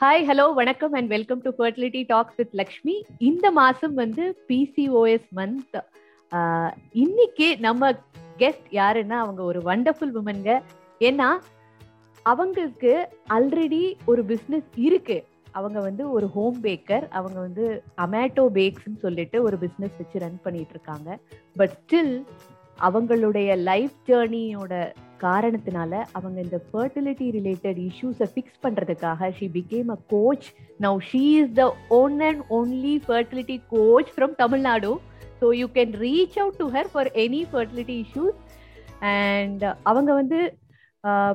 Hi hello வணக்கம் and welcome to fertility talks with Lakshmi இந்த மாதம் வந்து பிசிஓஎஸ் மந்த் இன்னைக்கு நம்ம கெஸ்ட் யாருன்னா அவங்க ஒரு வண்டர்ஃபுல் உமன்ங்க ஏன்னா அவங்களுக்கு ஆல்ரெடி ஒரு பிஸ்னஸ் இருக்கு. அவங்க வந்து ஒரு ஹோம் பேக்கர் அவங்க வந்து அமேட்டோ பேக்ஸ்ன்னு சொல்லிட்டு ஒரு பிஸ்னஸ் வச்சு ரன் பண்ணிட்டு இருக்காங்க. பட் ஸ்டில் அவங்களுடைய லைஃப் ஜேர்னியோட காரணத்தினால அவங்க இந்த ஃபர்டிலிட்டி ரிலேட்டட் இஷ்யூஸை ஃபிக்ஸ் பண்ணுறதுக்காக she became a coach now she is the one and only fertility coach from Tamil Nadu so you can reach out to her for any fertility issues and அவங்க வந்து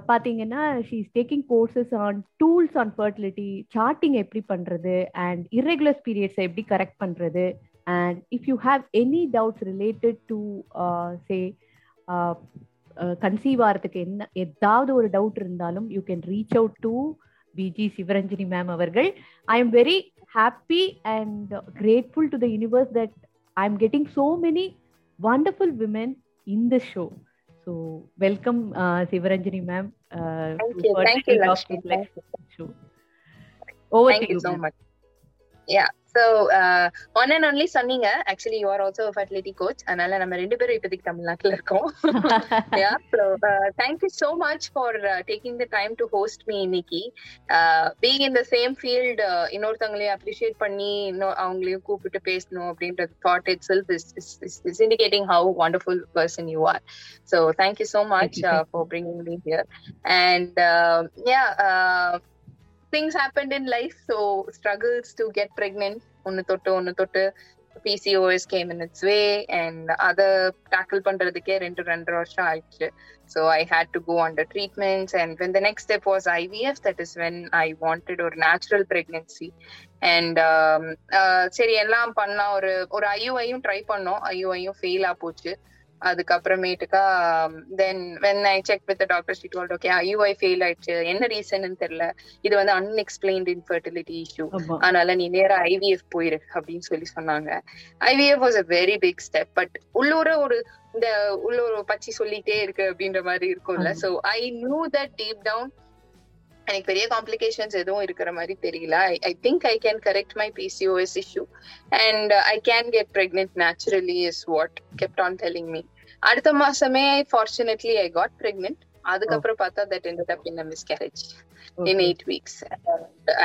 பார்த்தீங்கன்னா she is taking courses on tools on fertility charting எப்படி பண்ணுறது and irregular பீரியட்ஸை எப்படி correct பண்ணுறது and if you have any doubts related to say conceive ஆகிறதுக்கு என்ன ஏதாவது ஒரு டவுட் இருந்தாலும் you can reach out to PG Sivaranjani ma'am அவர்கள். I am very happy and grateful to the universe that I am getting so many wonderful women in the show so welcome Sivaranjani ma'am Thank you so much. Yeah. So one and only சொன்னீங்க actually you are also fertility coach அதனால நம்ம ரெண்டு பேரும் இப்போதைக்கு தமிழ்நாட்டில் இருக்கோம். Yeah so thank you so much for taking the time to host me இன்னைக்கு being in the same field இன்னொருத்தவங்களையும் appreciate பண்ணி இன்னும் அவங்களையும் கூப்பிட்டு பேசணும் அப்படின்றது that itself is is indicating how wonderful person you are so thank you so much for bringing me here and yeah things happened in life so struggles to get pregnant ஒன்று தொட்டு ஒன்று தொட்டு PCOS came in its way and அதை tackle பண்ணுறதுக்கே ரெண்டு ரெண்டு வருஷம் ஆயிடுச்சு so I had to go under treatments and when the next step was IVF that is when I wanted ஒரு நேச்சுரல் ப்ரெக்னென்சி அண்ட் சரி எல்லாம் பண்ணால் ஒரு ஒரு ஐயூஐயும் ட்ரை பண்ணோம் ஐயூஐயும் ஃபெயிலாக போச்சு அதுக்கப்புறமேட்டுக்கா then when I check with doctor she told okay IUI fail ஆயிடுச்சு. என்ன ரீசன் தெரியல. இது வந்து அன்எக்ஸ்பிளைன்ட் இன்ஃபர்டிலிட்டி இஷ்யூ அதனால நீ நேரா ஐவிஎஃப் போயிரு அப்படின்னு சொல்லி சொன்னாங்க. IVF was a very big step but உள்ளூர ஒரு இந்த உள்ளூர் பச்சி சொல்லிட்டே இருக்கு அப்படின்ற மாதிரி இருக்கும்ல. So I knew that deep down எனக்கு பெரிய காம்ப்ளிகேஷன்ஸ் எதுவும் இருக்கிற மாதிரி தெரியல. I think I can correct my PCOS issue and I can get pregnant naturally is what kept on telling me அடுத்த மாசமே ஃபார்ச்சுனேட்லி ஐ காட் பிரெக்னென்ட் அதுக்கப்புறம் பார்த்தா that ended up in miscarriage in eight weeks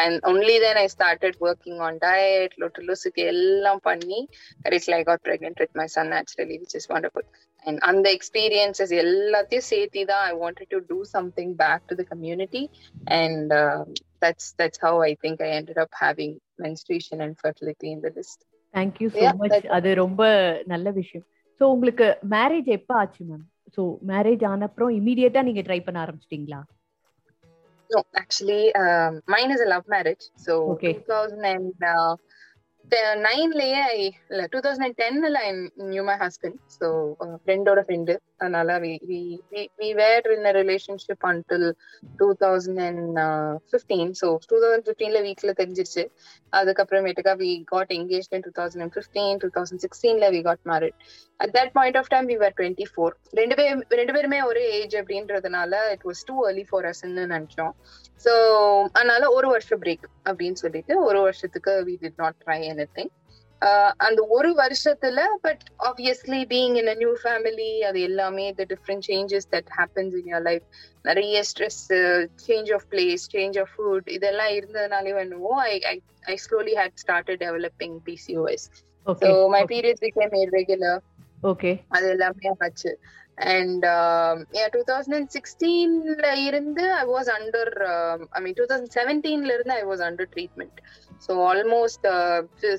and only then I started working on diet லொட்டு லூசுக்கு எல்லாம் பண்ணி கடைசியில் I got pregnant with my son naturally which is wonderful and அந்த experiences எல்லாத்தையும் சேர்த்தி தான் I wanted to do something back to the community and that's that's how I think I ended up having menstruation and fertility in the list thank you so much அது ரொம்ப நல்ல விஷயம். So உங்களுக்கு marriage எப்போ ஆச்சு ma'am so marriage ஆன அப்புறம் இமீடியட்டா நீங்க ட்ரை பண்ண ஆரம்பிச்சிட்டீங்களா? No, actually, um, mine is a love marriage. So, Okay. 2009 நைன்லயே இல்ல two thousand டென்ல I knew my husband so ஃப்ரெண்டோட ஃப்ரெண்டு அதனால we were in relationship until two thousand and fifteen so two thousand ஃபிஃப்டீன்ல வீக்ல தெரிஞ்சிருச்சு. அதுக்கப்புறமேட்டுக்கா we got engage two thousand and fifteen two thousand சிக்ஸ்டீன்ல we got married at that point of time we were twenty four ரெண்டு பேர் ரெண்டு பேருமே ஒரே age அப்படின்றதுனால it was too early for அஸ்ன்னு நினைச்சோம். So அதனால ஒரு வருஷம் பிரேக் அப்படின்னு சொல்லிட்டு ஒரு வருஷத்துக்கு we did not try anything அந்த ஒரு வருஷத்துல but obviously being in a new family அது எல்லாமே the different changes that happens in your life நிறைய stress change of place change of food இதெல்லாம் இருந்ததுனாலே என்னவோ I I slowly had started developing PCOS so my periods became irregular okay அது எல்லாமே ஆச்சு. And two thousand சிக்ஸ்டீன்ல இருந்து I was under I mean two thousand செவன்டீன்ல இருந்து I was under treatment so almost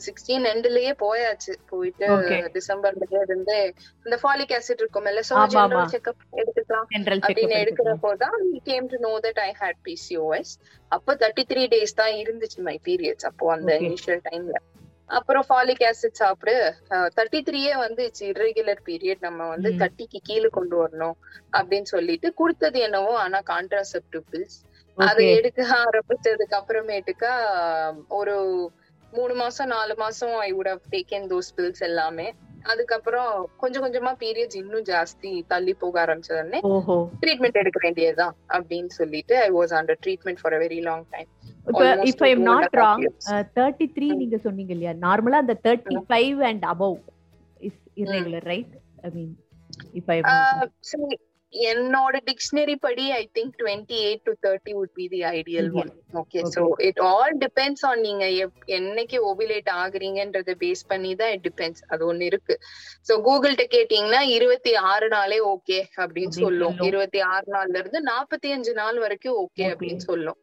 sixteen எண்ட்லயே போயாச்சு. போயிட்டு டிசம்பர்லயே இருந்து இந்த ஃபாலிக் ஆசிட் இருக்கும் இல்ல ஸோ ஜெனரல் செக்அப் எடுத்துக்கலாம் அப்படின்னு எடுக்கிறப்போ தான் came to know that I had PCOS அப்போ தேர்ட்டி த்ரீ டேஸ் தான் இருந்துச்சு மை பீரியட்ஸ் அப்போ அந்த இனிஷியல் டைம்ல அப்புறம் ஃபாலிக் ஆசிட் சாப்பிடு. தேர்ட்டி த்ரீயே வந்து இட்ஸ் இர்ரெகுலர் பீரியட் நம்ம வந்து தேர்ட்டிக்கு கீழே கொண்டு வரணும் அப்படின்னு சொல்லிட்டு கொடுத்தது என்னவோ ஆனா கான்ட்ராசெப்டிவ் பில்ஸ் அதை எடுக்க ஆரம்பிச்சதுக்கு அப்புறமேட்டுக்கா ஒரு மூணு மாசம் நாலு மாசம் I would have taken those pills எல்லாமே. அதுக்கப்புறம் கொஞ்சம் கொஞ்சமா பீரியட்ஸ் இன்னும் ஜாஸ்தி தள்ளி போக ஆரம்பிச்சதுன்னே ட்ரீட்மெண்ட் எடுக்க வேண்டியதுதான் அப்படின்னு சொல்லிட்டு I was under treatment for a very long time if I not wrong. Thirty three. நீங்க சொன்னீங்க இல்லையா? நார்மலா அந்த thirty five and above is irregular right I mean if I என்னோட டிக்ஷனரி படி I think twenty eight to thirty would be the ideal. One okay. So it all depends on நீங்க என்னைக்கு ஓவிலேட் ஆகுறீங்கன்றத base பண்ணி தான் இட் டிபெண்ட்ஸ் அது ஒண்ணு இருக்கு so கூகுள்கிட்ட கேட்டீங்கன்னா இருபத்தி ஆறு நாளே ஓகே அப்படின்னு சொல்லும். இருபத்தி ஆறு நாள்ல இருந்து நாற்பத்தி அஞ்சு நாள் வரைக்கும் ஓகே. அப்படின்னு சொல்லும்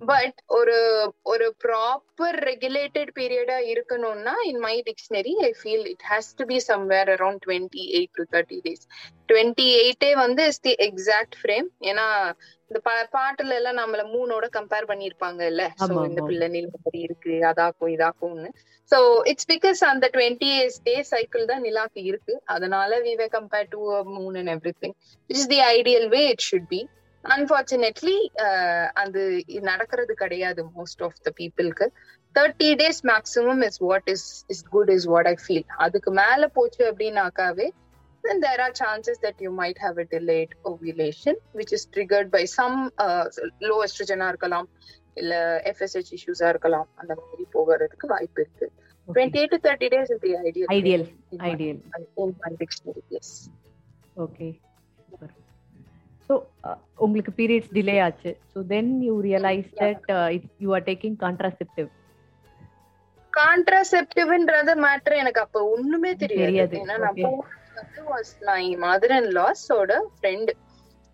பட் ஒரு ஒரு ப்ராப்பர் ரெகுலேட்டட் பீரியடா இருக்கணும்னா in my dictionary I feel it has to be somewhere around twenty eight to thirty days twenty எயிட்டே வந்து இஸ் தி எக்ஸாக்ட் ஃப்ரேம் ஏன்னா இந்த பாட்டுல எல்லாம் நம்மள மூணோட கம்பேர் பண்ணிருப்பாங்க இல்ல? சோ இந்த. பிள்ளை நிலப்படி இருக்கு அதாக்கும் இதாக்கும்னு. சோ இட்ஸ் பிகாஸ் அந்த டுவெண்ட்டி டே சைக்கிள் தான் நிலாக்கு இருக்கு. அதனால we way compare to moon and everything is the ideal way it should be unfortunately அது நடக்கிறது கிடையாது மோஸ்ட் ஆஃப் த பீப்புளுக்கு thirty days maximum is what is is good is what I feel அதுக்கு மேல போச்சு அப்படின்னாக்காவே then there are chances that you might have a delayed ovulation which is triggered by some uh, low estrogen இருக்கலாம் இல்ல FSH issues இருக்கலாம் அந்த மாதிரி போகிறதுக்கு வாய்ப்பு இருக்கு 28 to 30 days is the ideal Ideal. in my- ideal dictionary yes okay so உங்களுக்கு periods delay ஆச்சு so then you realise. That you are taking contraceptive கான்ட்ராசெப்டிவ்ன்றது matter எனக்கு அப்ப ஒண்ணுமே தெரியாது. ஏன்னா நான் Okay. போனது வந்து வாஸ் மை மதர் அண்ட் லாஸோட ஃப்ரெண்ட்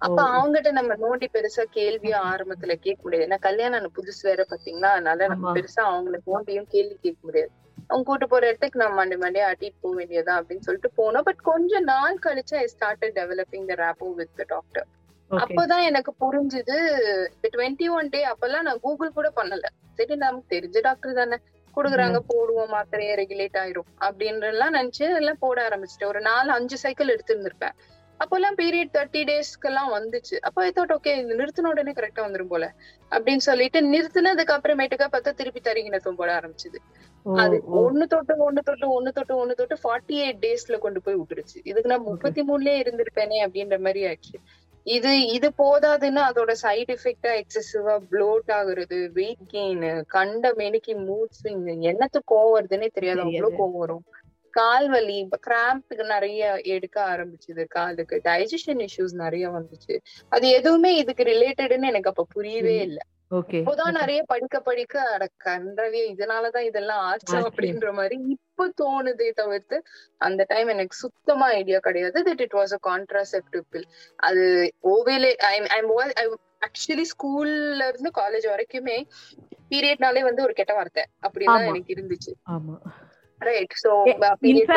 அப்ப Oh. அவங்ககிட்ட நம்ம நோண்டி பெருசா கேள்வியும் ஆரம்பத்துல கேட்க முடியாது ஏன்னா கல்யாணம் புதுசு வேற பாத்தீங்கன்னா அதனால நம்ம. பெருசா அவங்களை நோண்டியும் கேள்வி கேட்க முடியாது அவங்க கூட்டு போற இடத்துக்கு நம்ம மண்டே மண்டே ஆட்டிட்டு போக வேண்டியதா அப்படின்னு சொல்லிட்டு போனோம் பட் கொஞ்ச நாள் கழிச்சு I started developing the rapport with doctor அப்பதான் எனக்கு புரிஞ்சுது. டுவெண்ட்டி ஒன் டே அப்பெல்லாம் நான் கூகுள் கூட பண்ணல. சரி நமக்கு தெரிஞ்ச டாக்டர் தானே. குடுக்குறாங்க போடுவோம் மாத்திரையே ரெகுலேட் ஆயிரும். அப்படின்றலாம் நினைச்சு எல்லாம் போட ஆரம்பிச்சிட்டேன். ஒரு நாலு அஞ்சு சைக்கிள் எடுத்திருந்திருப்பேன். அப்போல்லாம் பீரியட் தேர்ட்டி டேஸ்க்கு எல்லாம் வந்துச்சு. அப்போ ஐ தாட் ஓகே இது நிறுத்தின உடனே கரெக்டா வந்துரும் போல. அப்படின்னு சொல்லிட்டு நிறுத்தினதுக்கு அப்புறமேட்டுக்கா பார்த்தா திருப்பி தரிகினத்தும் போட ஆரம்பிச்சது. அது ஒண்ணு தொட்டு ஒண்ணு தொட்டு ஒண்ணு தொட்டு ஒண்ணு தொட்டு ஃபார்ட்டி எயிட் டேஸ்ல கொண்டு போய் விட்டுருச்சு. இதுக்கு நான் முப்பத்தி மூணுலயே இருந்திருப்பேனே அப்படின்ற மாதிரி ஆயிடுச்சு. இது இது போதாதுன்னு அதோட சைடு எஃபெக்டா எக்ஸசிவா ப்ளோட் ஆகுறது வெயிட் கெயின் கண்ட மெனிக்கு மூட் ஸ்விங் என்னத்துக்கு கோவம் வருதுன்னே தெரியாது. அவ்வளவு. கோவம் வரும். கால் வலி கிராம்ப் நிறைய எடுக்க ஆரம்பிச்சது காலுக்கு. டைஜஷன் இஷ்யூஸ் நிறைய வந்துச்சு. அது எதுவுமே இதுக்கு ரிலேட்டட்னு எனக்கு அப்ப புரியவே. இல்ல. ஓகே. இப்போதான் நிறைய படிக்க படிக்க அட கன்றவே இதனாலதான் இதெல்லாம் ஆச்சு ஆச்சு. அப்படின்ற மாதிரி இப்ப தோணுதே தவிர்த்து அந்த டைம் எனக்கு சுத்தமா ஐடியா கிடையாது. That it was a contraceptive pill அது ஓவேலே ஆக்சுவலி ஸ்கூல்ல இருந்து காலேஜ் வரைக்குமே பீரியட்னாலே வந்து ஒரு கெட்ட வார்த்தை அப்படிதான் ஆமா. எனக்கு இருந்துச்சு. இந்த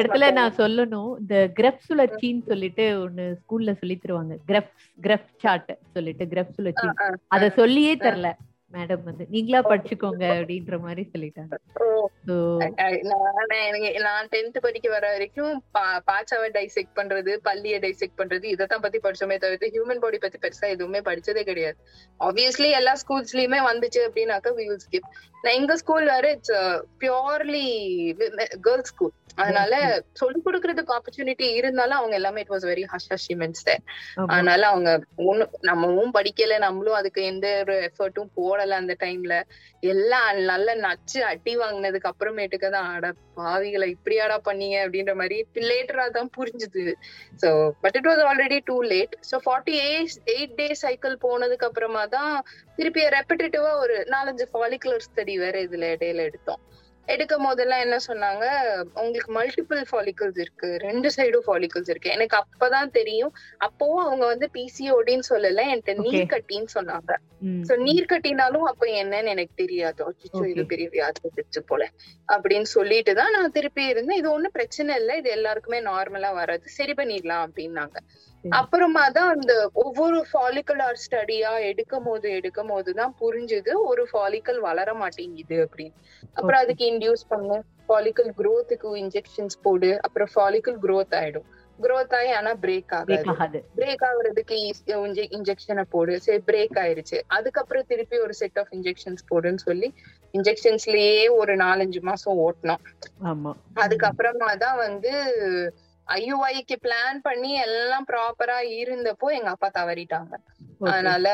இடத்துல நான் சொல்லணும். இந்த கிரெப் சுழற்சின்னு சொல்லிட்டு ஒண்ணு ஸ்கூல்ல சொல்லி தருவாங்க. கிரெப் கிரெப் சார்ட் சொல்லிட்டு கிரெப் சுழற்சி அத சொல்லியே தரல. மேடம் வந்து நீங்களா படிச்சுக்கோங்க அப்படின்ற மாதிரி சொல்லிட்டாங்க. நான் டென்த் படிக்க வர வரைக்கும் பாச்சாவை டைசெக்ட் பண்றது பல்லிய டைசெக்ட் பண்றது இதத்தான் பத்தி படிச்சோமே தவிர்த்து ஹியூமன் பாடி பத்தி பெருசா எதுவுமே படிச்சதே கிடையாது. ஆப்வியஸ்லி எல்லா ஸ்கூல்ஸ்லயுமே வந்துச்சு அப்படின்னாக்கா we will skip. நான் எங்க ஸ்கூல் வேற இட்ஸ் பியோர்லி கேர்ள்ஸ் ஸ்கூல் அதனால சொல்லி கொடுக்கறதுக்கு ஆப்பர்ச்சுனிட்டி இருந்தாலும் அவங்க எல்லாமே it was very hush hush. அதனால அவங்க ஒண்ணு நம்மவும் படிக்கல நம்மளும் அதுக்கு எந்த ஒரு எஃபர்ட்டும் போடல அந்த டைம்ல. எல்லாம் நல்ல நச்சு அடி வாங்கினதுக்கு அப்புறமேட்டுக்கு தான் அட பாவிகளை இப்படியாடா பண்ணீங்க அப்படின்ற மாதிரி லேட்டரா தான் புரிஞ்சுது. So but it was already too late so forty eight eight day cycle போனதுக்கு அப்புறமா தான் திருப்பி ரெப்பிட்டேட்டிவா ஒரு நாலஞ்சு ஃபாலிகுலர் ஸ்டடி வேற இதுல இடையில எடுத்தோம். எடுக்கும் போதெல்லாம் என்ன சொன்னாங்க உங்களுக்கு மல்டிபிள் ஃபாலிகல்ஸ் இருக்கு ரெண்டு சைடும் ஃபாலிகல்ஸ் இருக்கு எனக்கு அப்பதான் தெரியும் அப்பவும் அவங்க வந்து பிசிஓடின்னு சொல்லல என்கிட்ட. நீர் கட்டின்னு சொன்னாங்க. சோ நீர் கட்டினாலும் அப்ப என்னன்னு எனக்கு தெரியாது அச்சோ இது. பெரிய வியாதி வந்துருச்சு போல அப்படின்னு சொல்லிட்டு தான் நான் திருப்பி இருந்தேன் இது ஒண்ணும் பிரச்சனை இல்லை இது எல்லாருக்குமே நார்மலா வராது சரி பண்ணிடலாம் அப்படின்னாங்க. அப்புறமா தான் அந்த ஒவ்வொரு ஃபாலிகுலர் ஸ்டடியா எடுக்கும் போது எடுக்கும் போதுதான் புரிஞ்சுது ஒரு ஃபாலிக்கல் வளர மாட்டேங்குது அப்படின்னு. அப்புறம். அதுக்கு இன்டியூஸ் பண்ணு ஃபாலிக்கல் growthக்கு இன்ஜெக்ஷன்ஸ் போடு அப்புறம் ஃபாலிக்கல் growth ஆயிடும். Growth ஆகி ஆனா பிரேக் break ஆகாது. பிரேக் ஆகுறதுக்கு இன்ஜெக்ஷனை போடு. சரி பிரேக் ஆயிருச்சு. அதுக்கப்புறம் திருப்பி ஒரு செட் ஆஃப் இன்ஜெக்ஷன்ஸ் போடுன்னு சொல்லி இன்ஜெக்ஷன்ஸ்லயே ஒரு நாலஞ்சு மாசம் ஓட்டினோம். ஆமா. அதுக்கப்புறமா தான் வந்து ஐயுஐக்கு பிளான் பண்ணி எல்லாம் ப்ராப்பரா இருந்தப்போ எங்க அப்பா தவறிட்டாங்க. அதனால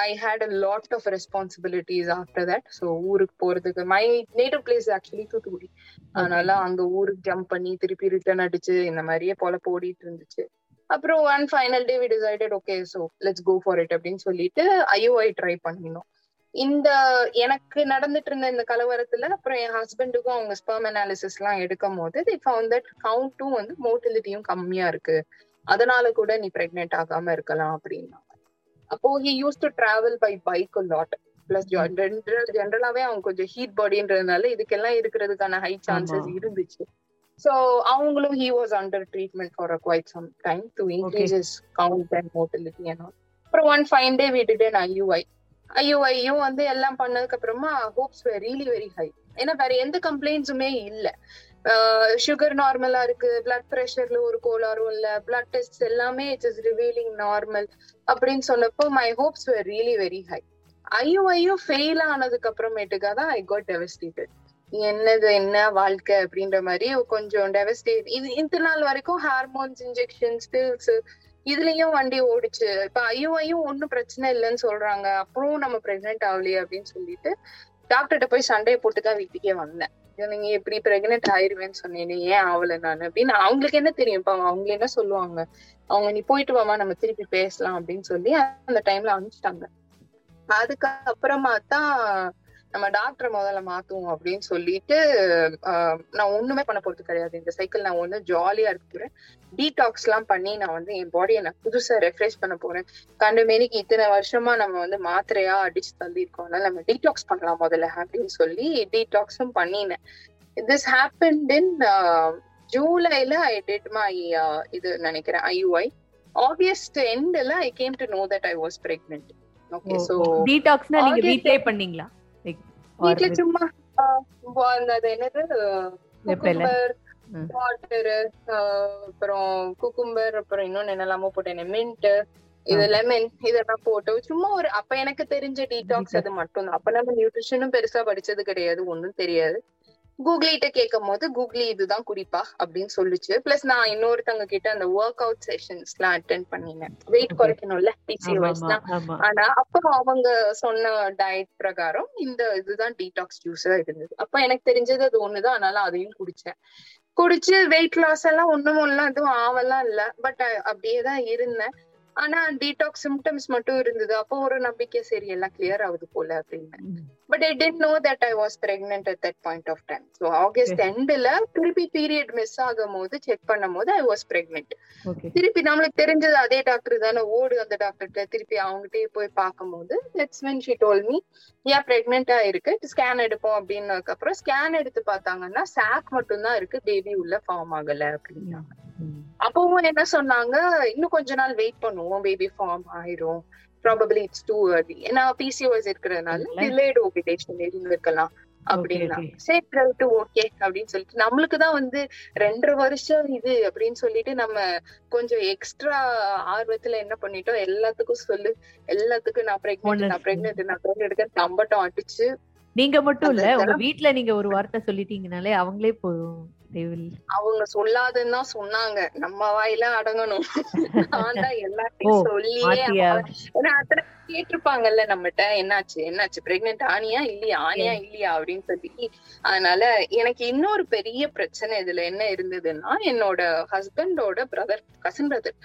I had a lot of responsibilities after that so ஊருக்கு போறதுக்கு my native place actually Thoothukudi அதனால அங்க ஊருக்கு ஜம்ப் பண்ணி திருப்பி ரிட்டர்ன் அடிச்சு இந்த மாதிரியே போல போடிட்டு இருந்துச்சு. அப்புறம் one final day we decided okay so let's go for it அப்படின்னு சொல்லிட்டு ஐஓஐ ட்ரை பண்ணினோம். இந்த எனக்கு நடந்துட்டு இருந்த இந்த கலவரத்துல அப்புறம் என் ஹஸ்பண்டுக்கும் அவங்க ஸ்பெர்ம் அனாலிசிஸ் எல்லாம் எடுக்கும் போது தி ஃபவுண்ட் தட் கவுண்ட்டும் வந்து மோட்டிலிட்டியும் கம்மியா இருக்கு. அதனால கூட நீ பிரெக்னென்ட் ஆகாம இருக்கலாம் அப்படின்னா. அப்போ he use to travel by bike lot plus ஜென்ரலாவே அவங்க கொஞ்சம் ஹீட் பாடின்றதுனால இதுக்கெல்லாம் இருக்கிறதுக்கான ஹை சான்சஸ். இருந்துச்சு. ஸோ அவங்களும் he was under treatment for quite some time to increase is count and motility and all. அப்புறம் one fine day we did an IUI வந்து எல்லாம் பண்ணதுக்கு அப்புறமா hopes were really very high ஏன்னா வேற எந்த கம்ப்ளைண்ட்ஸுமே இல்ல. சுகர் நார்மலா இருக்கு பிளட் ப்ரெஷர்ல ஒரு கோளாறும் இல்ல பிளட் டெஸ்ட் எல்லாமே இட்ஸ் இஸ் ரிவீலிங் நார்மல் அப்படின்னு சொன்னப்போ my hopes were really very high IUI fail ஆனதுக்கு அப்புறமேட்டுக்கா தான் ஐ கோட் டெவஸ்டேட்டட் என்னது என்ன வாழ்க்கை அப்படின்ற மாதிரி கொஞ்சம் டெவஸ்டேட் இது இந்த நாள் வரைக்கும் ஹார்மோன்ஸ் இன்ஜெக்ஷன்ஸ் பில்ஸ் இதுலயும் வண்டி ஓடிச்சு. இப்ப ஐயோஐயும் ஒண்ணும் பிரச்சனை இல்லைன்னு சொல்றாங்க. அப்புறம் நம்ம பிரெக்னென்ட் ஆகலையே அப்படின்னு சொல்லிட்டு டாக்டர்கிட்ட போய் சண்டையை போட்டு தான் வீட்டுக்கே வந்தேன். நீங்க எப்படி பிரெக்னென்ட் ஆயிருவேன்னு சொன்னேன் ஏன் ஆகல நான்? அப்படின்னு அவங்களுக்கு என்ன தெரியும்? இப்ப அவங்க என்ன சொல்லுவாங்க? அவங்க நீ போயிட்டு வாமா நம்ம திருப்பி பேசலாம் அப்படின்னு சொல்லி அந்த டைம்ல அனுப்பிச்சிட்டாங்க. அதுக்கப்புறமா தான் நம்ம டாக்டரை முதல்ல மாத்துவோம் அப்படின்னு சொல்லிட்டு ஆஹ், நான் ஒண்ணுமே பண்ண போறது கிடையாது. இந்த சைக்கிள் நான் ஒண்ணு ஜாலியா இருக்கிறேன். போறேன் டீடாக்ஸ் எல்லாம் பண்ணி நான் வந்து என் பாடியை நான் புதுசா ரெஃப்ரெஷ் பண்ண போறேன். கண்டுமேனிக்கு இத்தனை வருஷமா நம்ம வந்து மாத்திரையா அடிச்சு தள்ளியிருக்கோம் அதனால நம்ம டீடாக்ஸ் பண்ணலாம் முதல்ல அப்படின்னு சொல்லி டீடாக்ஸும் பண்ணினேன். திஸ் ஹேப்பன்ட் இன் ஜூலைல ஐ டிட் மை இது நினைக்கிறேன் ஐயூஐ ஆகஸ்ட் எண்ட்ல I came to know that I was pregnant okay so டீடாக்ஸ்னா நீங்க வீட்லயே பண்ணீங்களா? With சும்மா அந்த என்னது. வாட்டர் அப்புறம் குக்கும்பர் அப்புறம் இன்னொன்னு என்னெல்லாமோ போட்டேன் மின்ட் இது லெமன் இதெல்லாம் போட்டு சும்மா ஒரு அப்ப எனக்கு தெரிஞ்ச டீடாக்ஸ் அது மட்டும் தான் அப்ப நம்ம நியூட்ரிஷனும் பெருசா படிச்சது கிடையாது ஒண்ணும் தெரியாது. கூகுளிட்ட கேட்கும் போது கூகுளி இதுதான் குடிப்பா அப்படின்னு சொல்லுச்சு. பிளஸ் நான் இன்னொருத்தவங்க கிட்ட அந்த ஒர்க் அவுட் செஷன்ஸ் எல்லாம் அட்டென்ட் பண்ணினேன் வெயிட். குறைக்கணும்ல பிசிஓஎஸ். ஆனா அப்ப அவங்க சொன்ன டயட் பிரகாரம் இந்த இதுதான் டீடாக்ஸ் ஜூஸா இருந்தது. அப்ப எனக்கு தெரிஞ்சது அது ஒண்ணுதான் அதனால அதையும் குடிச்சேன். குடிச்சு வெயிட் லாஸ் எல்லாம் ஒண்ணும் எல்லாம் எதுவும் ஆவலாம் இல்ல. பட் அப்படியே தான் இருந்தேன். ஆனா டீடாக்ஸ் சிம்டம்ஸ் மட்டும் இருந்தது. அப்போ ஒரு நம்பிக்கை சரி எல்லாம் கிளியர் ஆகுது போல அப்படின்னு. But I didn't know that I was pregnant at that point of time so August எண்ட்ல திருப்பி பீரியட் மிஸ் ஆகும் போது செக் பண்ணும் போது ஐ வாஸ் பிரெக்னென்ட். திருப்பி நம்மளுக்கு தெரிஞ்சது அதே டாக்டர் தானே ஓடு அந்த டாக்டர்கிட்ட திருப்பி அவங்ககிட்டயே போய் பார்க்கும்போது that's when she told me ஏன் பிரெக்னெண்டா இருக்கு. ஸ்கேன் எடுப்போம். அப்படின்னதுக்கு அப்புறம் ஸ்கேன் எடுத்து பார்த்தாங்கன்னா சாக் மட்டும்தான் இருக்கு. பேபி உள்ள ஃபார்ம் ஆகல அப்படின்னா ம். அப்பவும் என்ன சொன்னாங்க? இன்னும் கொஞ்ச நாள் வெயிட் பண்ணுவோம். பேபி ஃபார்ம் ஆயிரும். Probably it's too early. ஏன்னா பிசிஓஎஸ் இருக்கிறதுனால. டிலேட் ஓபிடேஷன் இருந்திருக்கலாம் அப்படின்னா. சரி ரைட்டு ஓகே அப்படின்னு சொல்லிட்டு நம்மளுக்கு தான் வந்து ரெண்டரை வருஷம் இது அப்படின்னு சொல்லிட்டு நம்ம கொஞ்சம் எக்ஸ்ட்ரா ஆர்வத்துல என்ன பண்ணிட்டோம்? எல்லாத்துக்கும் சொல்லு. எல்லாத்துக்கும் நான் பிரெக்னென்ட் நான் பிரெக்னென்ட் நான் பிரெக்னென்ட் நம்பட்டம் அடிச்சு நீங்க மட்டும் இல்ல. உங்க வீட்ல நீங்க ஒரு வார்த்தை சொல்லிட்டீங்கனாலே அவங்களே போதும். அவங்க சொல்லாதுன்னு தான் சொன்னாங்க. நம்ம வாயில அடங்கணும். நான் தான் எல்லாத்தையும் சொல்லியே ஏன்னா அத்தனை கேட்டிருப்பாங்கல்ல நம்மகிட்ட என்னாச்சு என்னாச்சு? பிரெக்னென்ட் ஆனியா இல்லையா? ஆனியா இல்லையா? அப்படின்னு சொல்லி. அதனால எனக்கு இன்னொரு பெரிய பிரச்சனை இதுல என்ன இருந்ததுன்னா என்னோட ஹஸ்பண்டோட brother cousin brother.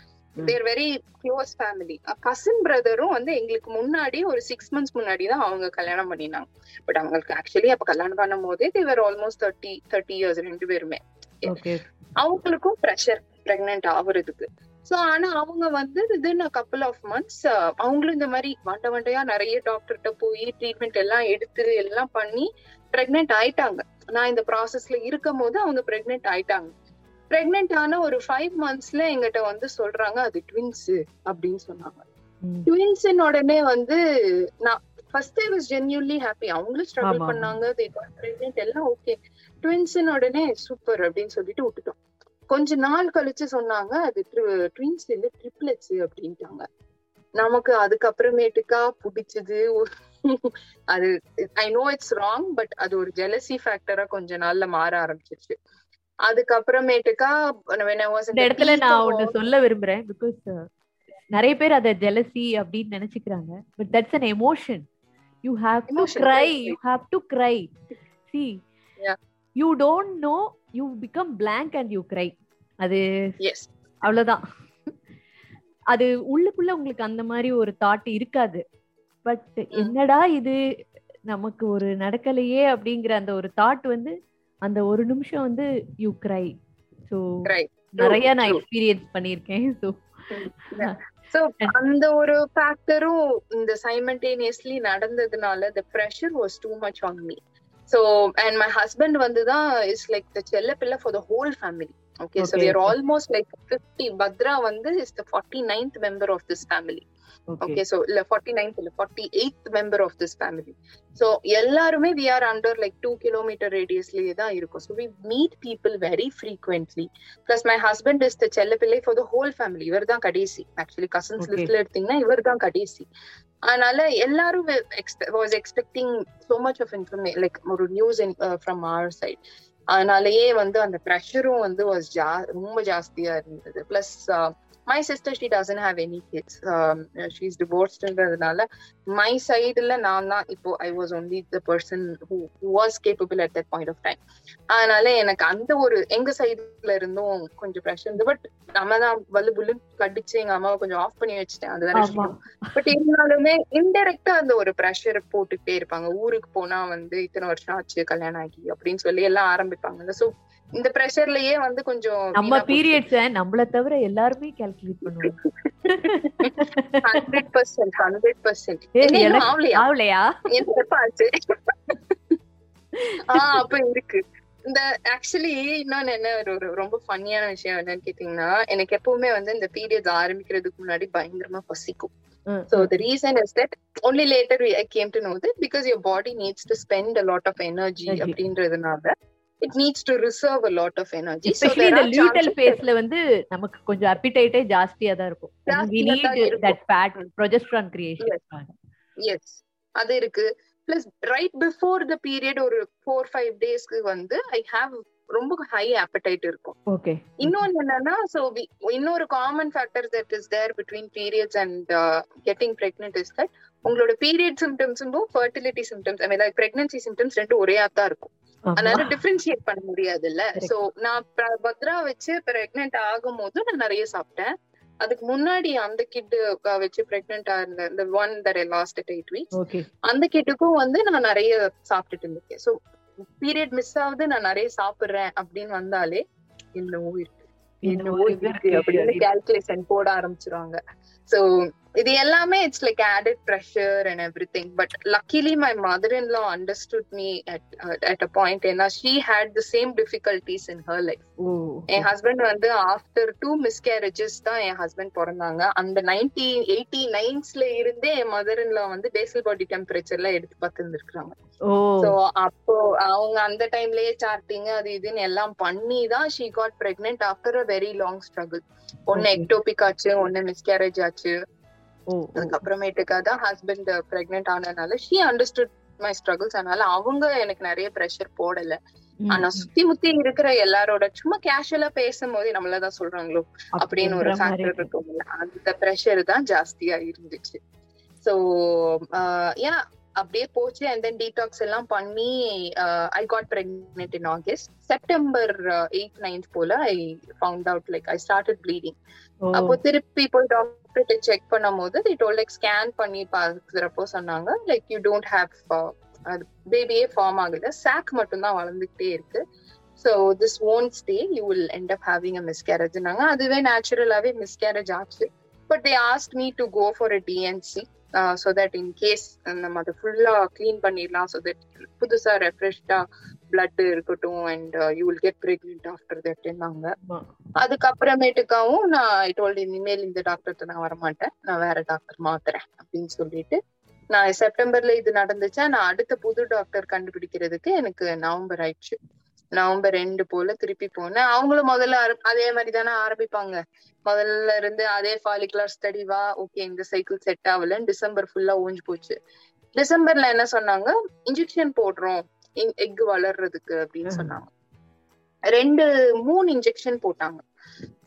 They're very close family cousin பிரதரும் வந்து எங்களுக்கு முன்னாடி ஒரு சிக்ஸ் மந்த்ஸ் முன்னாடி தான் அவங்க கல்யாணம் பண்ணினாங்க. பட் அவங்களுக்கு ஆக்சுவலி அப்ப கல்யாணம் பண்ணும் போதே they were almost thirty thirty years ரெண்டு பேருமே. அவங்களுக்கும் ப்ரெஷர் பிரெக்னென்ட் ஆகுறதுக்கு. சோ ஆனா அவங்க வந்து within a couple of months அவங்களும் இந்த மாதிரி வண்ட வண்டையா நிறைய டாக்டர்கிட்ட போய் ட்ரீட்மெண்ட் எல்லாம் எடுத்து எல்லாம் பண்ணி பிரெக்னென்ட் ஆயிட்டாங்க. நான் இந்த ப்ராசஸ்ல இருக்கும் போது அவங்க பிரெக்னென்ட் ஆயிட்டாங்க. பிரெக்னென்ட் ஆன ஒரு ஃபைவ் மந்த்ஸ்ல எங்கிட்ட வந்து சொல்றாங்க அது ட்வின்ஸ் அப்படின்னு சொன்னாங்க. ம். ட்வின்ஸின் உடனே வந்து நான் first I was genuinely happy அவங்களும் ஸ்ட்ரகிள். பண்ணாங்க they got pregnant எல்லாம் ஓகே ட்வின்ஸின் உடனே சூப்பர் அப்படின்னு சொல்லிட்டு விட்டுட்டோம். கொஞ்ச நாள் கழிச்சு சொன்னாங்க அது ட்வின்ஸ் இல்ல ட்ரிப்ளெட்ஸ் அப்படின்ட்டாங்க. நமக்கு அதுக்கப்புறமேட்டுக்கா பிடிச்சது. அது I know it's wrong but அது ஒரு ஜெலசி ஃபேக்டரா கொஞ்ச நாள்ல மாற ஆரம்பிச்சிருச்சு. அதுக்கப்புறமேட்டுக்கா இந்த இடத்துல நான் ஒண்ணு சொல்ல விரும்புறேன் பிகாஸ் நிறைய பேர் அத ஜெலசி அப்படின்னு நினைச்சுக்கிறாங்க. But that's an emotion you have to cry you have to cry see. You don't know you become blank and you cry அது அவ்வளவுதான். அது உள்ளுக்குள்ள உங்களுக்கு அந்த மாதிரி ஒரு தாட் இருக்காது. பட் என்னடா இது? நமக்கு ஒரு நடக்கலையே அப்படிங்கிற அந்த ஒரு தாட் வந்து அந்த ஒரு நிமிஷம் வந்து யூ கிரை ஸோ நிறைய நான். எக்ஸ்பீரியன்ஸ் பண்ணியிருக்கேன் ஸோ சோ அந்த ஒரு ஃபேக்டரும் இந்த சைமல்டேனியஸ்லி நடந்ததுனால the pressure was too much on me so and my husband வந்து தான் is like the செல்ல பிள்ளை family okay, so Okay, we are okay. almost like 50 Patra வந்து is the 49th member of this family okay okay so இல்ல 49th இல்ல 48th member of this family so எல்லாருமே we are under like 2 kilometer radiusலயே தான் இருக்கும் so we meet people very frequently plus my husband is the செல்லப்பிள்ளை for the whole family இவர் தான் கடைசி actually cousins Okay. listல எடுத்தீங்கன்னா இவர் தான் கடைசி அதனால எல்லாரும் was expecting so much of information like ஒரு நியூஸ் ஃப்ரம் our side அதனாலயே வந்து அந்த ப்ரெஷரும் வந்து வாஸ் ஜா ரொம்ப ஜாஸ்தியா இருந்தது plus my sister she doesn't have any kids she is டிவோர்ஸ்ன்றதுனால my சைடுல நான் தான் இப்போ I was only the person who was capable at that point of time அதனால எனக்கு அந்த ஒரு எங்க சைடுல இருந்தும் கொஞ்சம் ப்ரெஷர் இருந்து பட் நம்ம தான் வலு புல்லு கடிச்சு எங்க அம்மாவை கொஞ்சம் ஆஃப் பண்ணி வச்சுட்டேன். அது வேற ஆமா பட் இருந்தாலுமே இன்டெரக்டா அந்த ஒரு ப்ரெஷர் போட்டுக்கிட்டே இருப்பாங்க. ஊருக்கு போனா வந்து இத்தனை வருஷம் ஆச்சு கல்யாணம் ஆகி அப்படின்னு சொல்லி எல்லாம் ஆரம்பிப்பாங்க சோ இந்த ப்ரெஷர்லயே வந்து கொஞ்சம் நம்ம பீரியட்ஸ நம்மள தவிர எல்லாருமே கால்குலேட் பண்ணுவாங்க ஹண்ட்ரட் பர்சன்ட் ஹண்ட்ரட் ஆவலையா? ஆஹ் அப்ப இருக்கு. இந்த ஆக்சுவலி இன்னொன்னு என்ன ஒரு ரொம்ப ஃபன்னியான விஷயம் என்னன்னு கேட்டீங்கன்னா எனக்கு எப்பவுமே வந்து இந்த பீரியட்ஸ் ஆரம்பிக்கிறதுக்கு முன்னாடி பயங்கரமா பசிக்கும். So the reason is that only later we, I came to know that because your body needs to spend a lot of energy Energy. Needs to reserve a lot of energy. So especially இந்த chances ஃபேஸ்ல வந்து நமக்கு கொஞ்சம் அப்பிடைட்டே ஜாஸ்தியா தான் இருக்கும். Need இருக்கும். that fat progesterone creation yes. அது இருக்கு. Plus right before the period ஒரு ஃபோர் ஃபைவ் டேஸ்க்கு வந்து ஐ ஹாவ் ரொம்ப ஹை appetite இருக்கும். ஓகே இன்னொன்னு என்னன்னா சோ இன்னொரு common factor that is there between periods and getting pregnant is that உங்களோட period சிம்டம்ஸும் fertility symptoms I mean like pregnancy symptoms ரெண்டும் ஒரே தான் இருக்கும். அதனால டிஃபரன்ஷியேட் பண்ண முடியாதுல்ல. Correct. சோ நான் பத்ரா வச்சு பிரெக்னென்ட் ஆகும் போது நான் நிறைய சாப்பிட்டேன். அதுக்கு முன்னாடி அந்த கிட் வச்சு பிரெக்னென்ட் இருந்த இந்த one that I lost at eight weeks அந்த கிட்டுக்கும் வந்து நான் நிறைய சாப்பிட்டுட்டு இருந்திருக்கேன். சோ பீரியட் மிஸ் ஆகுது நான் நிறைய சாப்பிடுறேன் அப்படின்னு வந்தாலே என்னவோ இருக்கு. என்னவோ இருக்கு அப்படின்னு கால்குலேஷன் போட ஆரம்பிச்சிருவாங்க. சோ இது எல்லாமே it's like added pressure and everything but luckily my mother in law understood me at a point ஏன்னா she had the same difficulties in her life N husband வந்து ஆஃப்டர் டூ மிஸ்கேரேஜஸ் தான் என் husband பிறந்தாங்க. அந்த ninety eighty நைன்ஸ்ல இருந்தே என் mother in லா வந்து Basel பாடி டெம்பரேச்சர்ல எடுத்து பார்த்துருந்துருக்காங்க so அப்போ அவங்க அந்த டைம்லயே சார்ட்டிங் அது இதுன்னு எல்லாம் பண்ணி தான் she got pregnant after a very long struggle ஒன்னு. எக்டோபிக் ஆச்சு ஒன்னு மிஸ்கேரேஜ் ஆச்சு. அதுக்கப்புறமேட்டுக்கா தான் ஹஸ்பண்ட் பிரெக்னென்ட் ஆனதுனால ஷீ அண்டர்ஸ்டுட் மை ஸ்ட்ரகிள்ஸ் அதனால அவங்க எனக்கு நிறைய ப்ரெஷர் போடல. ஆனா சுத்தி முத்தி இருக்கிற எல்லாரோட சும்மா கேஷுவலா பேசும்போது நம்மளதான் சொல்றாங்களோ? அப்படின்னு ஒரு ஃபேக்டர் இருக்கும்ல. அந்த ப்ரெஷர் தான் ஜாஸ்தியா இருந்துச்சு. சோ யா அப்படியே போச்சு. அண்ட் தென் டீடாக்ஸ் எல்லாம் பண்ணி I got pregnant in August September eight ninth போல I found out like I started bleeding அப்போ திருப்பி போய் டாக்டர்கிட்ட செக் பண்ணும் போது தி டோல் லைக் ஸ்கேன் பண்ணி பாக்குறப்போ சொன்னாங்க லைக் யூ டோன்ட் ஹேவ் பேபியே ஃபார்ம் ஆகல. சாக் மட்டும் தான் வளர்ந்துகிட்டே இருக்கு. So this one stay you will end up having a மிஸ்கேரேஜ்னாங்க அதுவே நேச்சுரலாவே மிஸ்கேரேஜ் ஆச்சு. But they asked me to go for a D and C so that in case நம்ம அதை ஃபுல்லா க்ளீன் பண்ணிடலாம் ஸோ தட் புதுசா ரெஃப்ரெஷ்டா பிளட் இருக்கட்டும் and you will get pregnant after that இருந்தாங்க அதுக்கப்புறமேட்டுக்காவும் நான் டோல்ட் இனிமேல் இந்த டாக்டர்கிட்ட நான் வரமாட்டேன். நான் வேற டாக்டர் மாத்துறேன் அப்படின்னு சொல்லிட்டு நான் செப்டம்பர்ல இது நடந்துச்சா நான் அடுத்த புது டாக்டர் கண்டுபிடிக்கிறதுக்கு எனக்கு நவம்பர் ஆயிடுச்சு. நவம்பர் ரெண்டு போல திருப்பி போனேன் அவங்களும் முதல்ல அதே மாதிரி தானே ஆரம்பிப்பாங்க. முதல்ல இருந்து அதே ஃபாலிகுலர் ஸ்டடி வா ஓகே இந்த சைக்கிள் செட் ஆகலன்னு டிசம்பர் ஃபுல்லா ஊஞ்சு போச்சு. டிசம்பர்ல என்ன சொன்னாங்க? இன்ஜெக்ஷன் போடுறோம். எக் வளர்றதுக்கு அப்படின்னு சொன்னாங்க. ரெண்டு மூணு இன்ஜெக்ஷன் போட்டாங்க.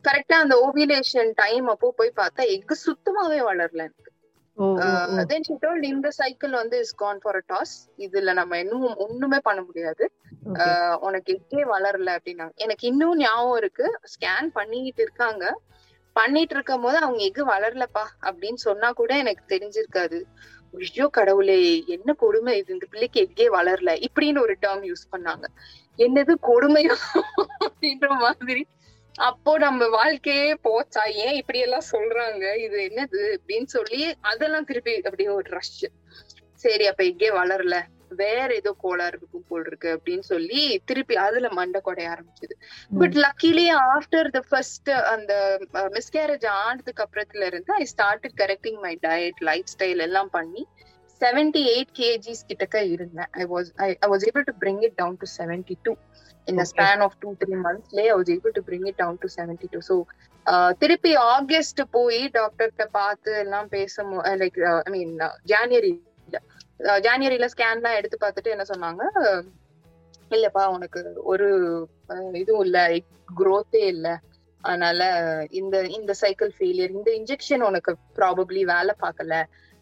கரெக்டா அந்த ஓவிலேஷன் டைம் அப்போ போய் பார்த்தா எக் சுத்தமாவே வளரல எனக்கு. தென் ஷி டோல்ட் இந்த சைக்கிள் வந்து is gone for a toss இதுல நம்ம இன்னும் ஒண்ணுமே பண்ண முடியாது. உனக்கு எக்கே வளரல அப்படின்னாங்க எனக்கு இன்னும் ஞாபகம் இருக்கு. ஸ்கேன் பண்ணிக்கிட்டு இருக்காங்க. பண்ணிட்டு இருக்கும் போது அவங்க எக்கு வளரலப்பா அப்படின்னு சொன்னா கூட எனக்கு தெரிஞ்சிருக்காது. ஐயோ கடவுளே என்ன கொடுமை இது? இந்த பிள்ளைக்கு எக்கே வளரல? இப்படின்னு ஒரு டேர்ம் யூஸ் பண்ணாங்க. என்னது கொடுமையோ? அப்படின்ற மாதிரி. அப்போ நம்ம வாழ்க்கையே போச்சா? ஏன் இப்படி எல்லாம் சொல்றாங்க? இது என்னது? அப்படின்னு சொல்லி அதெல்லாம் திருப்பி அப்படியே ஒரு ரஷ் சரி அப்ப இங்கே வளரல. வேற ஏதோ கோளாறு இருக்கும் போல் இருக்கு அப்படின்னு சொல்லி திருப்பி அதுல மண்டை கொடைய ஆரம்பிச்சது but luckily after the first அந்த மிஸ்கேரேஜ் ஆனதுக்கு அப்புறத்துல இருந்து I started correcting my diet lifestyle எல்லாம் பண்ணி செவன்டி எயிட் கேஜிஸ் கிட்டக்க இருந்தேன். I was I was able to bring it down to seventy two in a span of two three months I was able to bring it down to 72 so திருப்பி August போய் டாக்டர்கிட்ட பார்த்து எல்லாம் பேசும் like I மீன் ஜான்வரியில ஜான்வரியில ஸ்கேன்லாம் எடுத்து பார்த்துட்டு என்ன சொன்னாங்க? இல்லப்பா உனக்கு ஒரு இதுவும் இல்ல குரோத்தே இல்ல. அதனால இந்த இந்த சைக்கிள் ஃபெயிலியர் இந்த இன்ஜெக்ஷன் உனக்கு ப்ராபப்ளி வேலை பார்க்கல.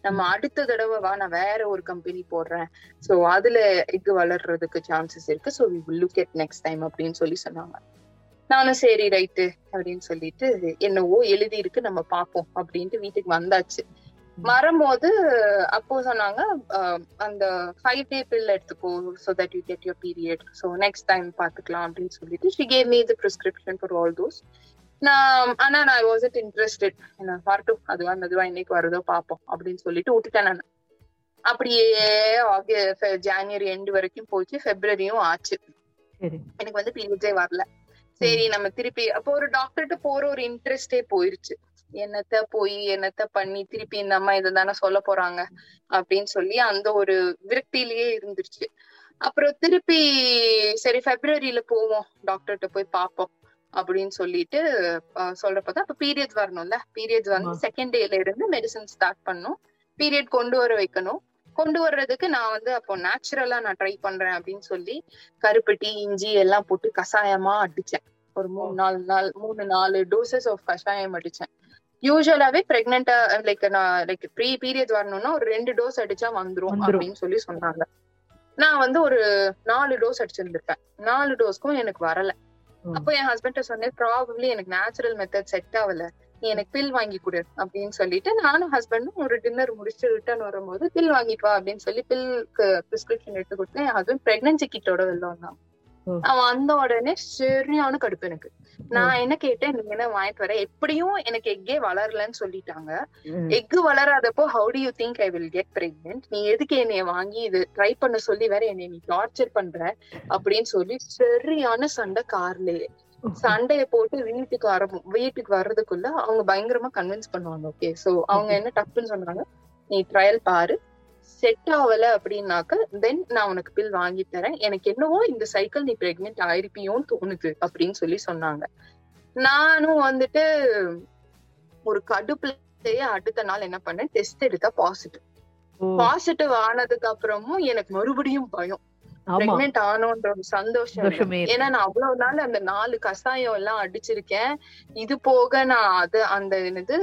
நம்ம அடுத்த தடவை வா நான் வேற ஒரு கம்பெனி போடுறேன். சோ அதுல எக் வளர்றதுக்கு சான்சஸ் இருக்கு. So we look at next time அப்படின்னு சொல்லி சொன்னாங்க. நானும் சரி ரைட்டு அப்படின்னு சொல்லிட்டு என்னவோ எழுதி இருக்கு நம்ம பார்ப்போம் அப்படின்ட்டு வீட்டுக்கு வந்தாச்சு. வரும்போது அப்போ சொன்னாங்க அந்த ஃபைவ் டே பில் எடுத்துக்கோ so that you get your period so next time பார்த்துக்கலாம் அப்படின்னு சொல்லிட்டு she gave me the prescription for all those நான் ஆனா நான் வாஸ் இட் இன்ட்ரெஸ்டட் நான் வரட்டும் அதுவா அதுவா இன்னைக்கு வருதோ பாப்போம் அப்படின்னு சொல்லிட்டு விட்டுட்டேன் நான். அப்படியே ஜான்வரி எண்டு வரைக்கும் போச்சு பிப்ரவரியும் ஆச்சு. எனக்கு வந்து பீரியட்ஸே வரல. சரி நம்ம திருப்பி அப்போ ஒரு டாக்டர்கிட்ட போற ஒரு இன்ட்ரெஸ்டே போயிருச்சு. என்னத்த போய் என்னத்த பண்ணி திருப்பி இந்த அம்மா இதை தானே சொல்ல போறாங்க அப்படின்னு சொல்லி அந்த ஒரு விரக்தியிலேயே இருந்துருச்சு. அப்புறம் திருப்பி சரி பிப்ரவரியில போவோம் டாக்டர்கிட்ட போய் பார்ப்போம் அப்படின்னு சொல்லிட்டு சொல்றப்பதான் அப்ப பீரியட்ஸ் வரணும்ல. பீரியட்ஸ் வந்து செகண்ட் டேல இருந்து மெடிசன் ஸ்டார்ட் பண்ணும். பீரியட் கொண்டு வர வைக்கணும். கொண்டு வர்றதுக்கு நான் வந்து அப்போ நேச்சுரலா நான் ட்ரை பண்றேன் அப்படின்னு சொல்லி கருப்பட்டி இஞ்சி எல்லாம் போட்டு கஷாயமா அடிச்சேன். ஒரு மூணு நாலு நாள் மூணு நாலு டோசஸ் ஆஃப் கஷாயம் அடிச்சேன். யூஸ்வலாவே பிரெக்னெண்டா லைக் நான் லைக் ப்ரீ பீரியட் வரணும்னா ஒரு ரெண்டு டோஸ் அடிச்சா வந்துரும் அப்படின்னு சொல்லி சொன்னாங்க. நான் வந்து ஒரு நாலு டோஸ் அடிச்சிருந்திருப்பேன். நாலு டோஸ்க்கும் எனக்கு வரல. அப்போ என் ஹஸ்பண்ட சொன்னேன் ப்ராபப்ளி எனக்கு நேச்சுரல் மெத்தட் செட் ஆகல. நீ எனக்கு பில் வாங்கி கொடு அப்படின்னு சொல்லிட்டு நானும் ஹஸ்பண்டும் ஒரு டின்னர் முடிச்சுட்டு ரிட்டர்ன் வரும்போது பில் வாங்கிட்டு வா அப்படின்னு சொல்லி பில்க்கு பிரிஸ்கிரிப்ஷன் எடுத்து கொடுத்தேன். என் ஹஸ்பண்ட் பிரெக்னன்சி கிட்டோட வெள்ளம் தான் அவன் வந்த உடனே சரியான கடுப்பு எனக்கு. நான் என்ன கேட்டேன் நீங்க என்ன வாங்கிட்டு வர? எப்படியும் எனக்கு எக்கே வளரலன்னு சொல்லிட்டாங்க. Egg வளராதப்போ how do you think I will get pregnant நீ எதுக்கு என்னைய வாங்கி இது ட்ரை பண்ண சொல்லி வேற என்னை நீ டார்ச்சர் பண்ற? அப்படின்னு சொல்லி சரியான சண்டை கார்லயே. சண்டைய போட்டு வீட்டுக்கு வர வீட்டுக்கு வர்றதுக்குள்ள அவங்க பயங்கரமா கன்வின்ஸ் பண்ணுவாங்க ஓகே சோ அவங்க என்ன டப்புன்னு சொன்னாங்க நீ ட்ரையல் பாரு செட் ஆகல அப்படின்னாக்க தென் நான் உனக்கு பில் வாங்கி தரேன். எனக்கு என்னவோ இந்த சைக்கிள் நீ பிரெக்னென்ட் ஆயிருப்பியோன்னு தோணுது அப்படின்னு சொல்லி சொன்னாங்க. நானும் வந்துட்டு ஒரு கடுப்புலயே அடுத்த நாள் என்ன பண்ணேன்? டெஸ்ட் எடுத்தா பாசிட்டிவ் பாசிட்டிவ் ஆனதுக்கு அப்புறமும் எனக்கு மறுபடியும் பயம். பிரெக்னென்ட் ஆனோன்ற ஒரு சந்தோஷம் ஏன்னா நான் அவ்வளவு நாள் அந்த நாலு கஷாயம் எல்லாம் அடிச்சிருக்கேன். இது போக நான் அது அந்த என்னது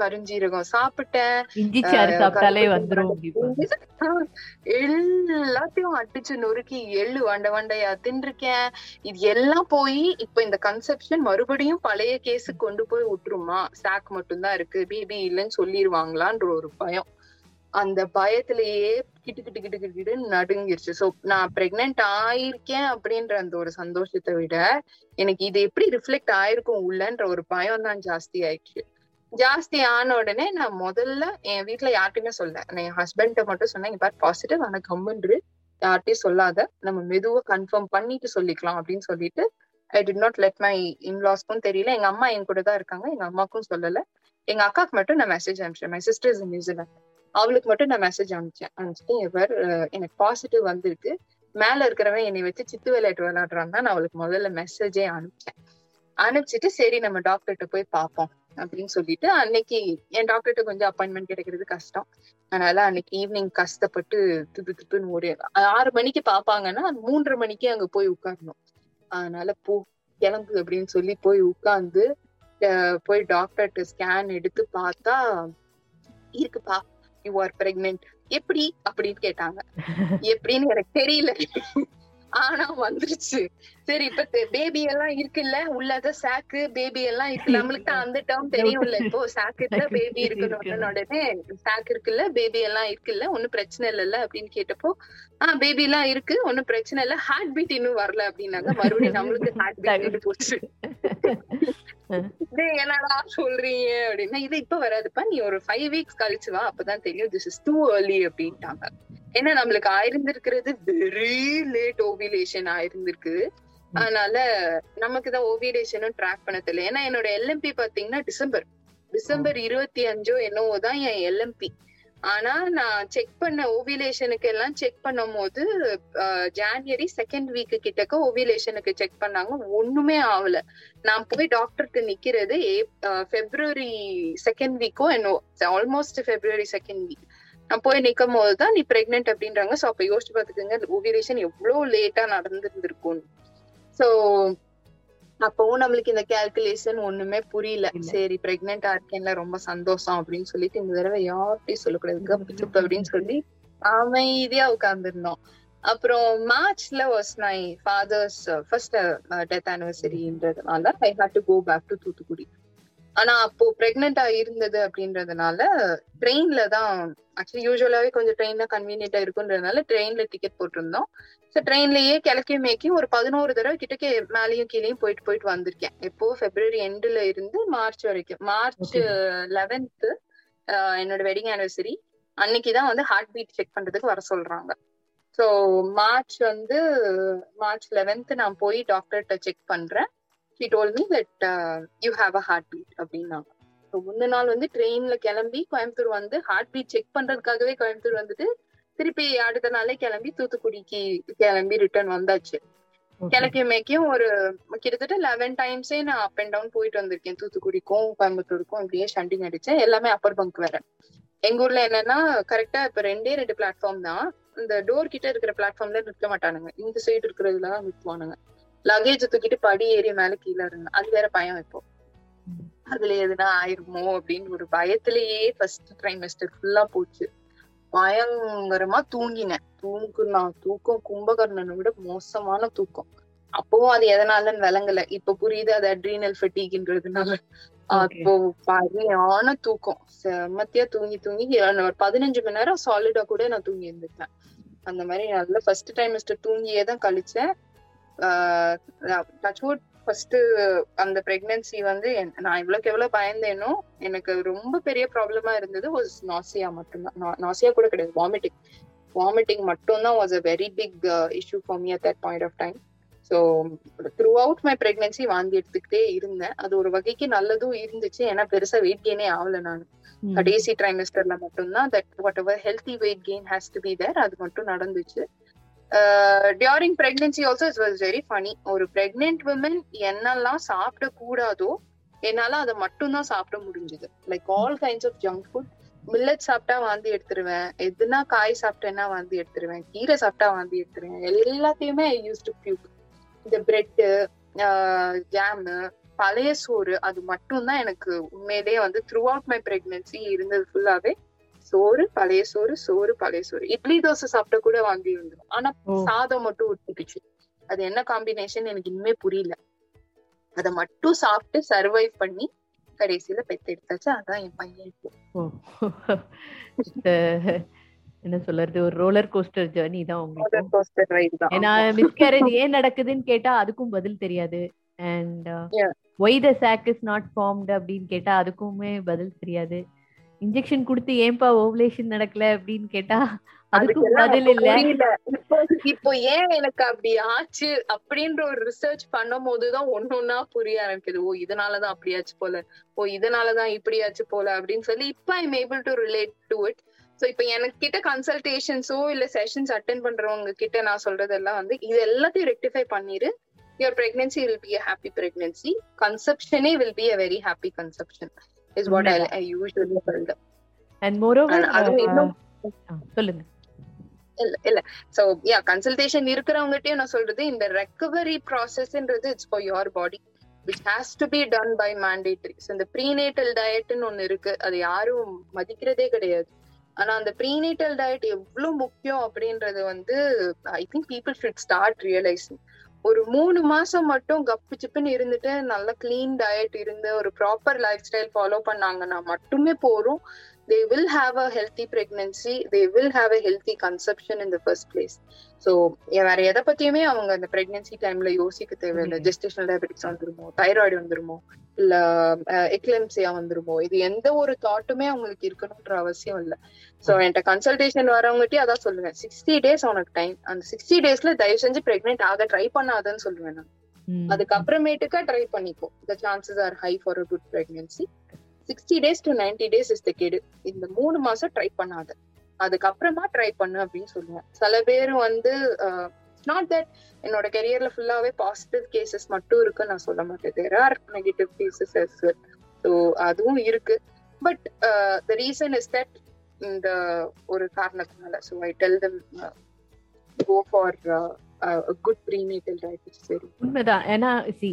கருஞ்சீரகம் சாப்பிட்டேன். எல்லாத்தையும் அடிச்சு நொறுக்கி எள்ளு வண்ட வண்டையா தின்றுக்கேன் இது எல்லாம் போய் இப்ப இந்த கன்செப்ஷன் மறுபடியும் பழைய கேஸு கொண்டு போய் விட்டுருமா? சாக் மட்டும்தான் இருக்கு. பேபி இல்லைன்னு சொல்லிருவாங்களான்ற ஒரு பயம். அந்த பயத்திலேயே கிட்டு கிட்டு கிட்டு கிட்டு நடுங்கிருச்சு. சோ நான் பிரெக்னென்ட் ஆயிருக்கேன் அப்படின்ற அந்த ஒரு சந்தோஷத்தை விட எனக்கு இது எப்படி ரிஃப்ளெக்ட் ஆயிருக்கும் உள்ளன்ற ஒரு பயம் தான் ஜாஸ்தி ஆயிடுச்சு. ஜாஸ்தி ஆன உடனே நான் முதல்ல என் வீட்டுல யார்கிட்டயுமே சொல்ல நான் என் ஹஸ்பண்ட மட்டும் சொன்னேன் இங்க பாரு பாசிட்டிவ் ஆனா கம்முன்று யார்ட்டையும் சொல்லாத. நம்ம மெதுவா கன்ஃபார்ம் பண்ணிட்டு சொல்லிக்கலாம் அப்படின்னு சொல்லிட்டு I did not let my இன்லாஸ்க்கும் தெரியல. எங்க அம்மா என் கூட தான் இருக்காங்க. எங்க அம்மாக்கும் சொல்லல. எங்க அக்காக்கு மட்டும் நான் message அனுப்பிச்சேன். My sister is New Zealand அவளுக்கு மட்டும் நான் மெசேஜ் அனுப்பிச்சேன் அனுப்பிச்சிட்டு இவர் எனக்கு பாசிட்டிவ் வந்திருக்கு. மேல இருக்கிறவன் என்னை வச்சு சித்து விளையாட்டு விளையாடுறான் நான் அவளுக்கு முதல்ல மெசேஜே அனுப்பிச்சேன். அனுப்பிச்சிட்டு சரி நம்ம டாக்டர்கிட்ட போய் பார்ப்போம் அப்படின்னு சொல்லிட்டு அன்னைக்கு என் டாக்டர்கிட்ட கொஞ்சம் அப்பாயின்மெண்ட் கிடைக்கிறது கஷ்டம். அதனால அன்னைக்கு ஈவினிங் கஷ்டப்பட்டு துப்பு துப்புன்னு ஓடி ஆறு மணிக்கு பாப்பாங்கன்னா மூன்றரை மணிக்கு அங்க போய் உட்காரணும். அதனால போ கிளம்பு அப்படின்னு சொல்லி போய் உட்கார்ந்து போய் டாக்டர்கிட்ட ஸ்கேன் எடுத்து பார்த்தா இருக்குப்பா. யூ ஆர் பிரெக்னென்ட் எப்படி? அப்படின்னு கேட்டாங்க. எப்படின்னு எனக்கு தெரியல. ஆனா வந்துருச்சு. சரி இப்ப பேபி எல்லாம் இருக்குல்ல? உள்ளத சாக்கு பேபி எல்லாம் இருக்கு. நம்மளுக்கு அந்த டேர்ம் தெரியும்ல. இப்போ சாக்கு இருக்குல்ல பேபி இருக்கணும் உடனே சாக்கு இருக்குல்ல? பேபி எல்லாம் இருக்குல்ல? ஒண்ணும் பிரச்சனை இல்லைல்ல? அப்படின்னு கேட்டப்போ ஆஹ் பேபி எல்லாம் இருக்கு. ஒண்ணும் பிரச்சனை இல்ல. ஹார்ட் பீட் இன்னும் வரல. அப்படின்னாங்க. மறுபடியும் நம்மளுக்கு ஹார்ட் பீட் போச்சு. என்னடா சொல்றீங்க அப்படின்னா. இது இப்ப வராதுப்பா. நீ ஒரு ஃபைவ் வீக்ஸ் கழிச்சு வா. அப்பதான் தெரியும். திஸ் இஸ் டூ ஏர்லி அப்படின்ட்டாங்க. ஏன்னா நம்மளுக்கு ஆயிருந்திருக்கிறது வெரி லேட் ஓவிலேஷன் ஆயிருந்திருக்கு. அதனால நமக்கு தான் ஓவிலேஷனும் ட்ராக் பண்ண தெரியல. ஏன்னா என்னோட எல்எம்பி பாத்தீங்கன்னா டிசம்பர் டிசம்பர் இருபத்தி அஞ்சோ என்னவோ தான் என் எல்எம்பி ஆனா நான் செக் பண்ண ஓவியலேஷனுக்கு எல்லாம் செக் பண்ணும் போது ஜான்வரி செகண்ட் வீக் கிட்டக்க ஓவியலேஷனுக்கு செக் பண்ணாங்க. ஒண்ணுமே ஆகல. நான் போய் டாக்டருக்கு நிக்கிறது பிப்ரவரி செகண்ட் வீக்கோ என்னோ ஆல்மோஸ்ட் பிப்ரவரி செகண்ட் வீக் நான் போய் நிக்கும் போதுதான் நீ பிரெக்னென்ட் அப்படின்றாங்க. ஸோ அப்ப யோசிச்சு பாத்துக்கோங்க ஓவியலேஷன் எவ்வளவு லேட்டா நடந்திருந்திருக்கும் ஸோ அப்பவும் நம்மளுக்கு இந்த கால்குலேஷன் ஒண்ணுமே புரியல. சரி பிரெக்னெண்டா இருக்கேன்ல ரொம்ப சந்தோஷம் அப்படின்னு சொல்லிட்டு இந்த தடவை யார்கிட்டயும் சொல்லக்கூடாது. கப்பு அப்படின்னு சொல்லி அமைதியா உட்கார்ந்துருந்தோம். அப்புறம் மார்ச்ல was my father's first death ஆனிவர்சரின்றதுனால I had to go back to Thoothukudi. ஆனா அப்போ பிரெக்னெண்டா இருந்தது அப்படின்றதுனால ட்ரெயின்ல தான் ஆக்சுவலி யூஸ்வலாவே கொஞ்சம் ட்ரெயின்ல கன்வீனியன்டா இருக்குன்றதுனால ட்ரெயின்ல டிக்கெட் போட்டிருந்தோம். ஸோ ட்ரெயின்லயே கிழக்கையும் மேய்க்கும் ஒரு பதினோரு தடவை கிட்டக்கே மேலேயும் கீழேயும் போயிட்டு போயிட்டு வந்திருக்கேன். எப்போ? பிப்ரவரி எண்டுல இருந்து மார்ச் வரைக்கும். மார்ச் லெவன்த் என்னோட வெட்டிங் ஆனிவர்சரி அன்னைக்குதான் வந்து ஹார்ட் பீட் செக் பண்றதுக்கு வர சொல்றாங்க. ஸோ மார்ச் வந்து மார்ச் லெவன்த் நான் போய் டாக்டர்கிட்ட செக் பண்றேன். She told me that you have a heartbeat அப்படின்னாங்க ஸோ முந்த நாள் வந்து ட்ரெயின்ல கிளம்பி கோயம்புத்தூர் வந்து ஹார்ட் பீட் செக் பண்றதுக்காகவே கோயம்புத்தூர் வந்துட்டு திருப்பி அடுத்த நாளே கிளம்பி தூத்துக்குடிக்கு கிளம்பி ரிட்டர்ன் வந்தாச்சு. கிழக்கியமைக்கும் ஒரு கிட்டத்தட்ட லெவன் டைம்ஸே நான் அப் அண்ட் டவுன் போயிட்டு வந்திருக்கேன். தூத்துக்குடிக்கும் கோயம்புத்தூருக்கும் இப்படியே ஷண்டிங் அடிச்சேன் எல்லாமே அப்பர் பங்க் வேற. எங்க ஊர்ல என்னன்னா கரெக்டா இப்ப ரெண்டே ரெண்டு பிளாட்ஃபார்ம் தான். இந்த டோர் கிட்ட இருக்கிற பிளாட்ஃபார்ம்ல நிற்க மாட்டானுங்க. இந்த சைடு இருக்கிறதுல தான் நிற்குவானுங்க லக்கேஜ் தூக்கிட்டு படி ஏறி மேல கீழே இருங்க அது வேற பயம் இப்போ. அதுல எதுனா ஆயிருமோ அப்படின்னு ஒரு பயத்திலேயே ஃபர்ஸ்ட் ட்ரைமஸ்டர் ஃபுல்லா போச்சு. பயங்கரமா தூங்கினேன். தூங்குனா தூக்கம் கும்பகர்ணனை விட மோசமான தூக்கம். அப்பவும் அது எதனாலன்னு விளங்கல. இப்ப புரியுது அது அட்ரீனல் ஃபெட்டிக்ன்றதுனால அப்போ சரியான தூக்கம். செம்மத்தியா தூங்கி தூங்கி ஒரு பதினஞ்சு மணி நேரம் சாலிடா கூட நான் தூங்கி இருந்துட்டேன் அந்த மாதிரி நல்ல ஃபர்ஸ்ட் டைமிஸ்டர் தூங்கியே தான் கழிச்சேன். டச்வுட் ஃபர்ஸ்ட் அந்த பிரெக்னன்சி வந்து நான் இவ்வளவுக்கு எவ்வளவு பயந்தேனோ எனக்கு ரொம்ப பெரிய ப்ராப்ளமா இருந்தது வாஸ் நாசியா மட்டும்தான். நாசியா கூட கிடையாது வாமிட்டிங் வாமிட்டிங் மட்டும்தான் was a very big issue for me at that point of time so throughout my pregnancy வாந்தி எடுத்துக்கிட்டே இருந்தேன். அது ஒரு வகைக்கு நல்லதும் இருந்துச்சு. ஏன்னா பெருசா வெயிட் கெயினே ஆகல நான். கடைசி ட்ரைமெஸ்டர்ல மட்டும்தான் that whatever healthy weight gain has to be there அது மட்டும் நடந்துச்சு. During pregnancy also it was very funny ஒரு பிரெக்னென்ட் உமன் என்னெல்லாம் சாப்பிட கூடாதோ என்னால அதை மட்டும்தான் சாப்பிட முடிஞ்சது. Like all kinds of junk food millet சாப்பிட்டா வாந்தி எடுத்துருவேன். எதுனா காய் சாப்பிட்டேன்னா வாந்தி எடுத்துருவேன். கீரை சாப்பிட்டா வாந்தி எடுத்துருவேன். எல்லாத்தையுமே ஐ யூஸ் டு பியூக் இந்த பிரெட்டு ஜாமு uh, பழைய சோறு அது மட்டும் தான் எனக்கு உண்மையிலேயே வந்து த்ரூ அவுட் மை பிரெக்னன்சி இருந்தது ஃபுல்லாவே சோறு பழைய சோறு சோறு பழைய சோறு. இட்லி தோசை சாப்பிட்ட கூட வாந்தி வந்துடும் ஆனா சாதம் மட்டும் ஊத்திக்குச்சு அது என்ன காம்பினேஷன் எனக்கு இனிமே புரியல. அத மட்டும் சாப்பிட்டு சர்வைவ் பண்ணி கடைசியில பெத்து எடுத்தாச்சு. அதான் என் பையன் இப்போ. என்ன சொல்றது? ஒரு ரோலர் கோஸ்டர் ஜர்னி தான் உங்களுக்கு. ஏன்னா மிஸ்கேரேஜ் ஏன் நடக்குதுன்னு கேட்டா அதுக்கும் பதில் தெரியாது. And why the sac is not formed அப்படின்னு கேட்டா அதுக்குமே பதில் தெரியாது. இன்ஜெக்ஷன் கொடுத்து ஏன்பா ஓவலேஷன் நடக்கல அப்படின்னு கேட்டா அதுக்கும் பதில் இல்ல. இப்போ இப்போ ஏன் எனக்கு அப்படி ஆச்சு அப்படின்ற ஒரு ரிசர்ச் பண்ணும் போதுதான் ஒன்னொன்னா புரிய ஆரம்பிக்குது. ஓ இதனாலதான் அப்படியாச்சு போல. ஓ இதனாலதான் இப்படியாச்சு போல அப்படின்னு சொல்லி இப்ப I'm able to relate to it so இப்ப எனக்கு கிட்ட கன்சல்டேஷன்ஸோ இல்ல செஷன்ஸ் அட்டென்ட் பண்றவங்க கிட்ட நான் சொல்றதெல்லாம் வந்து இது எல்லாத்தையும் ரெக்டிஃபை பண்ணிரு. Your pregnancy will be a happy pregnancy கன்செப்ஷனே will be a very happy conception is what I usually சொல்றேன் அண்ட் மோரோவர் அதுவும் இன்னும் சொல்லுங்க. இல்ல இல்ல. சோ யா கன்சல்டேஷன் இருக்கிறவங்ககிட்டயும் நான் சொல்றது இந்த recovery ப்ராசஸ்ன்றது it's for your body which has to be done by mandatory so இந்த ப்ரீநேட்டல் டயட்னு ஒண்ணு இருக்கு. அது யாரும் மதிக்கிறதே கிடையாது. ஆனா அந்த ப்ரீநேட்டல் டயட் எவ்வளவு முக்கியம் அப்படின்றது வந்து I think people should start realising ஒரு மூணு மாசம் மட்டும் கப்பு சிப்புன்னு இருந்துட்டு நல்ல கிளீன் டயட் இருந்து ஒரு ப்ராப்பர் லைஃப் ஸ்டைல் ஃபாலோ பண்ணாங்கன்னா மட்டுமே போறோம் they will have a healthy pregnancy they will have a healthy conception in the first place so வேற எதை பத்தியுமே அவங்க அந்த பிரெக்னன்சி டைம்ல யோசிக்க தேவையில்லை. ஜெஸ்டேஷனல் டயபெட்டிக்ஸ் வந்துருமோ? தைராய்டு வந்துருமோ? இல்ல எக்லெம்சியா வந்துருமோ? இது எந்த ஒரு தாட்டுமே அவங்களுக்கு இருக்கணும்ன்ற அவசியம் இல்ல. சோ என்கிட்ட கன்சல்டேஷன் வரவங்ககிட்டயும் அதான் சொல்லுவேன். சிக்ஸ்டி டேஸ் உனக்கு டைம் அந்த சிக்ஸ்டி டேஸ்ல தயவு செஞ்சு பிரெக்னென்ட் ஆக ட்ரை பண்ணாதன்னு சொல்லுவேன் நான். அதுக்கப்புறமேட்டுக்கா ட்ரை பண்ணிக்கோ the chances are high for a good pregnancy sixty days to ninety days is the கெடு இந்த மூணு மாசம் ட்ரை பண்ணாத. அதுக்கப்புறமா ட்ரை பண்ணு அப்படின்னு சொல்லுவேன். சில பேர் வந்து நாட் தட் என்னோட கெரியர்ல ஃபுல்லாவே பாசிட்டிவ் கேசஸ் மட்டும் இருக்கு நான் சொல்ல மாட்டேன். There are negative cases yes so அதுவும் இருக்கு. But the reason is that இந்த ஒரு காரணத்தினால. So I tell them go for good prenatal diet சரி உண்மைதான். ஏன்னா சி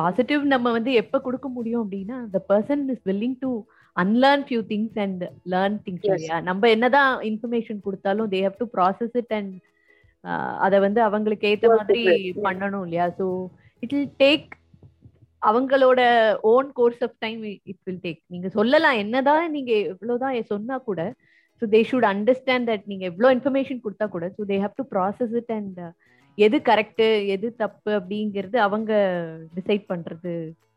பாசிட்டிவ் நம்ம வந்து எப்ப கொடுக்க முடியும் அப்படின்னா the person is willing to unlearn few things and learn things Yes. இல்லையா நம்ம என்னதான் இன்ஃபர்மேஷன் கொடுத்தாலும் they have to process it and அத வந்து அவங்களுக்கு Work மாதிரி. பண்ணணும் இல்லையா ஸோ இட் வில் டேக் அவங்களோட own course of time it will take நீங்க சொல்லலாம் என்னதான் நீங்க எவ்வளவுதான் சொன்னா கூட so they should understand that நீங்க எவ்வளோ இன்ஃபர்மேஷன் கொடுத்தா கூட so they have to process it and எது கரெக்ட் எது தப்பு அப்படிங்கிறது அவங்க டிசைட் பண்றது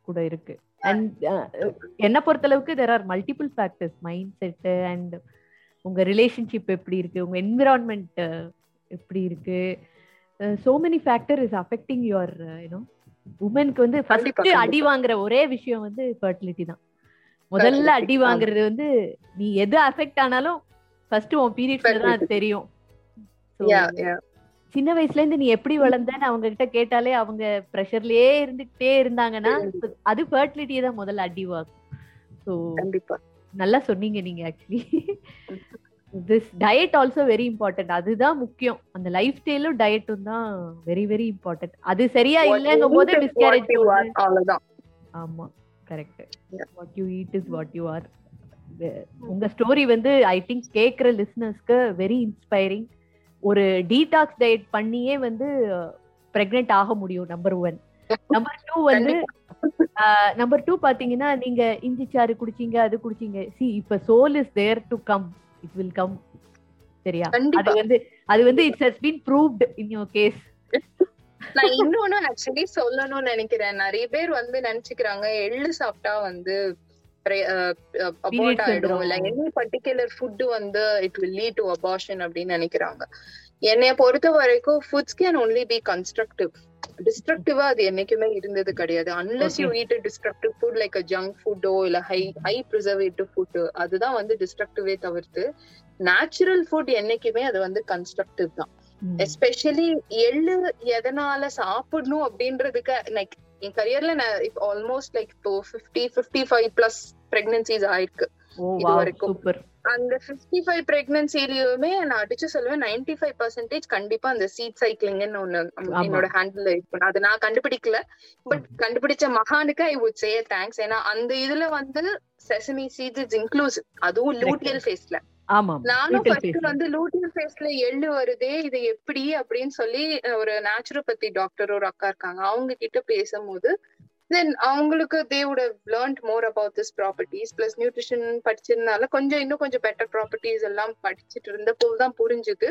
கூட இருக்கு அண்ட் என்ன பொறுத்தளவுக்கு there are multiple factors mindset and உங்க ரிலேஷன்ஷிப் எப்படி இருக்கு உங்க என்விரான்மெண்ட் எப்படி இருக்கு so many factor is affecting your you know உமனுக்கு வந்து ஃபர்ஸ்ட் அடி. வாங்குற ஒரே விஷயம் வந்து ஃபர்டிலிட்டி தான் முதல்ல அடி. வாங்குறது வந்து நீ எது அஃபெக்ட் ஆனாலும் ஃபர்ஸ்ட் உன் பீரியட்ஸ்ல தான் அது. தெரியும் சின்ன வயசுல இருந்து நீ எப்படி வளர்ந்தன்னு அவங்க கிட்ட கேட்டாலே அவங்க ப்ரெஷர்லயே இருந்துகிட்டே இருந்தாங்கன்னா இருந்து. அது ஃபர்டிலிட்டியை தான் முதல்ல அடி வாங்கும். ஸோ கண்டிப்பா. நல்லா சொன்னீங்க நீங்க actually this diet also very important அதுதான் முக்கியம். அந்த லைஃப் ஸ்டைலும் டயட்டும் தான் வெரி வெரி இம்பார்ட்டன்ட் அது சரியா இல்லைங்கும் போது. அவ்வளவுதான். ஆமா correct. What you eat is what you are உங்க ஸ்டோரி வந்து ஐ திங்க் கேக்குற லிசனர்ஸ்க்கு வெரி இன்ஸ்பைரிங் ஒரு டீடாக்ஸ் டயட் பண்ணியே வந்து பிரெக்னென்ட் ஆக முடியும் நம்பர் ஒன் நம்பர் டூ வந்து நம்பர் டூ பாத்தீங்கன்னா நீங்க இஞ்சி சாறு குடிச்சீங்க அது குடிச்சீங்க. சி இப்ப soul is there to come it will come சரியா? அது வந்து அது வந்து it's has been proved in your case நான் இன்னொன்னு ஆக்சுவலி சொல்லணும்னு நினைக்கிறேன். நிறைய பேர் வந்து நினைச்சுக்கிறாங்க எள்ளு சாப்பிட்டா வந்து அபார்ட் ஆயிடும். இல்ல எனி பர்டிகுலர் ஃபுட் வந்து it will lead to abortion அப்படின்னு நினைக்கிறாங்க. என்னைய பொறுத்த வரைக்கும் foods can only be constructive டிஸ்ட்ரக்டிவா அது என்னைக்குமே இருந்தது கிடையாது. Unless you. Eat destructive food like junk ஃபுட்டோ இல்ல ஹை ஹை ப்ரிசர்வேட்டிவ் ஃபுட் அதுதான் வந்து டிஸ்ட்ரக்டிவே தவிர்த்து நேச்சுரல் ஃபுட் என்னைக்குமே அது வந்து கன்ஸ்ட்ரக்டிவ் தான். எஸ்பெஷலி எள்ளு எதனால சாப்பிடணும் அப்படின்றதுக்கு லைக் என் கரியர்ல நான் இப்போ ஆல்மோஸ்ட் லைக் இப்போ fifty fifty five plus pregnancies ஆயிருக்கு இது வரைக்கும். அந்த ஃபிஃப்டி ஃபைவ் பிரெக்னன்சிலயுமே நான் அடிச்சு சொல்லுவேன் நைன்டி ஃபைவ் பர்சன்டேஜ் கண்டிப்பா அந்த சீட் சைக்கிளிங்னு ஒண்ணு. என்னோட ஹேண்டில் இருக்கும். அது நான் கண்டுபிடிக்கல. பட் கண்டுபிடிச்ச மகானுக்கு ஐ வுட் சே தேங்க்ஸ் ஏன்னா அந்த இதுல வந்து செசமி சீட்ஸ் இஸ் இன்க்ளூசிவ் அதுவும் லூட்டியல் ஃபேஸ்ல நானும் ஃபர்ஸ்ட். வந்து லூட்டியல் ஃபேஸ்ல எள்ளு வருதே இது எப்படி அப்படின்னு சொல்லி ஒரு நேச்சுரோபதி டாக்டர் ஒரு அக்கா இருக்காங்க. அவங்க கிட்ட பேசும்போது தென் அவங்களுக்கு they learned more about this properties plus nutrition படிச்சதுனால கொஞ்சம் இன்னும் கொஞ்சம் பெட்டர் ப்ராப்பர்ட்டிஸ் எல்லாம் படிச்சுட்டு இருந்தப்போ தான் புரிஞ்சுது.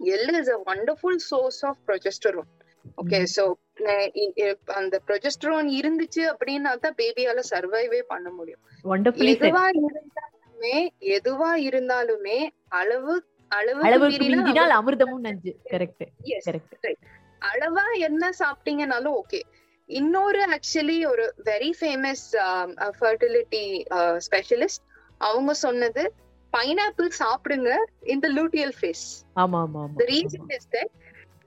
எள்ளு is a wonderful source of progesterone okay. So அந்த ப்ரொஜெஸ்டரோன் இருந்துச்சு அப்படின்னா தான் பேபியால சர்வைவே பண்ண முடியும். செட் எதுவா இருந்தாலுமே எதுவா இருந்தாலுமே அளவு மிஞ்சினால் அமிர்தமும் நஞ்சு. கரெக்ட் கரெக்ட் அளவா என்ன சாப்பிட்டீங்கனாலும் ஓகே இன்னொரு ஆக்சுவலி ஒரு வெரி ஃபேமஸ் ஃபர்டிலிட்டி ஸ்பெஷலிஸ்ட் அவங்க சொன்னது பைனாப்பிள் சாப்பிடுங்க இந்த லூட்டியல் ஃபேஸ் ஆமா ஆமா the reason is that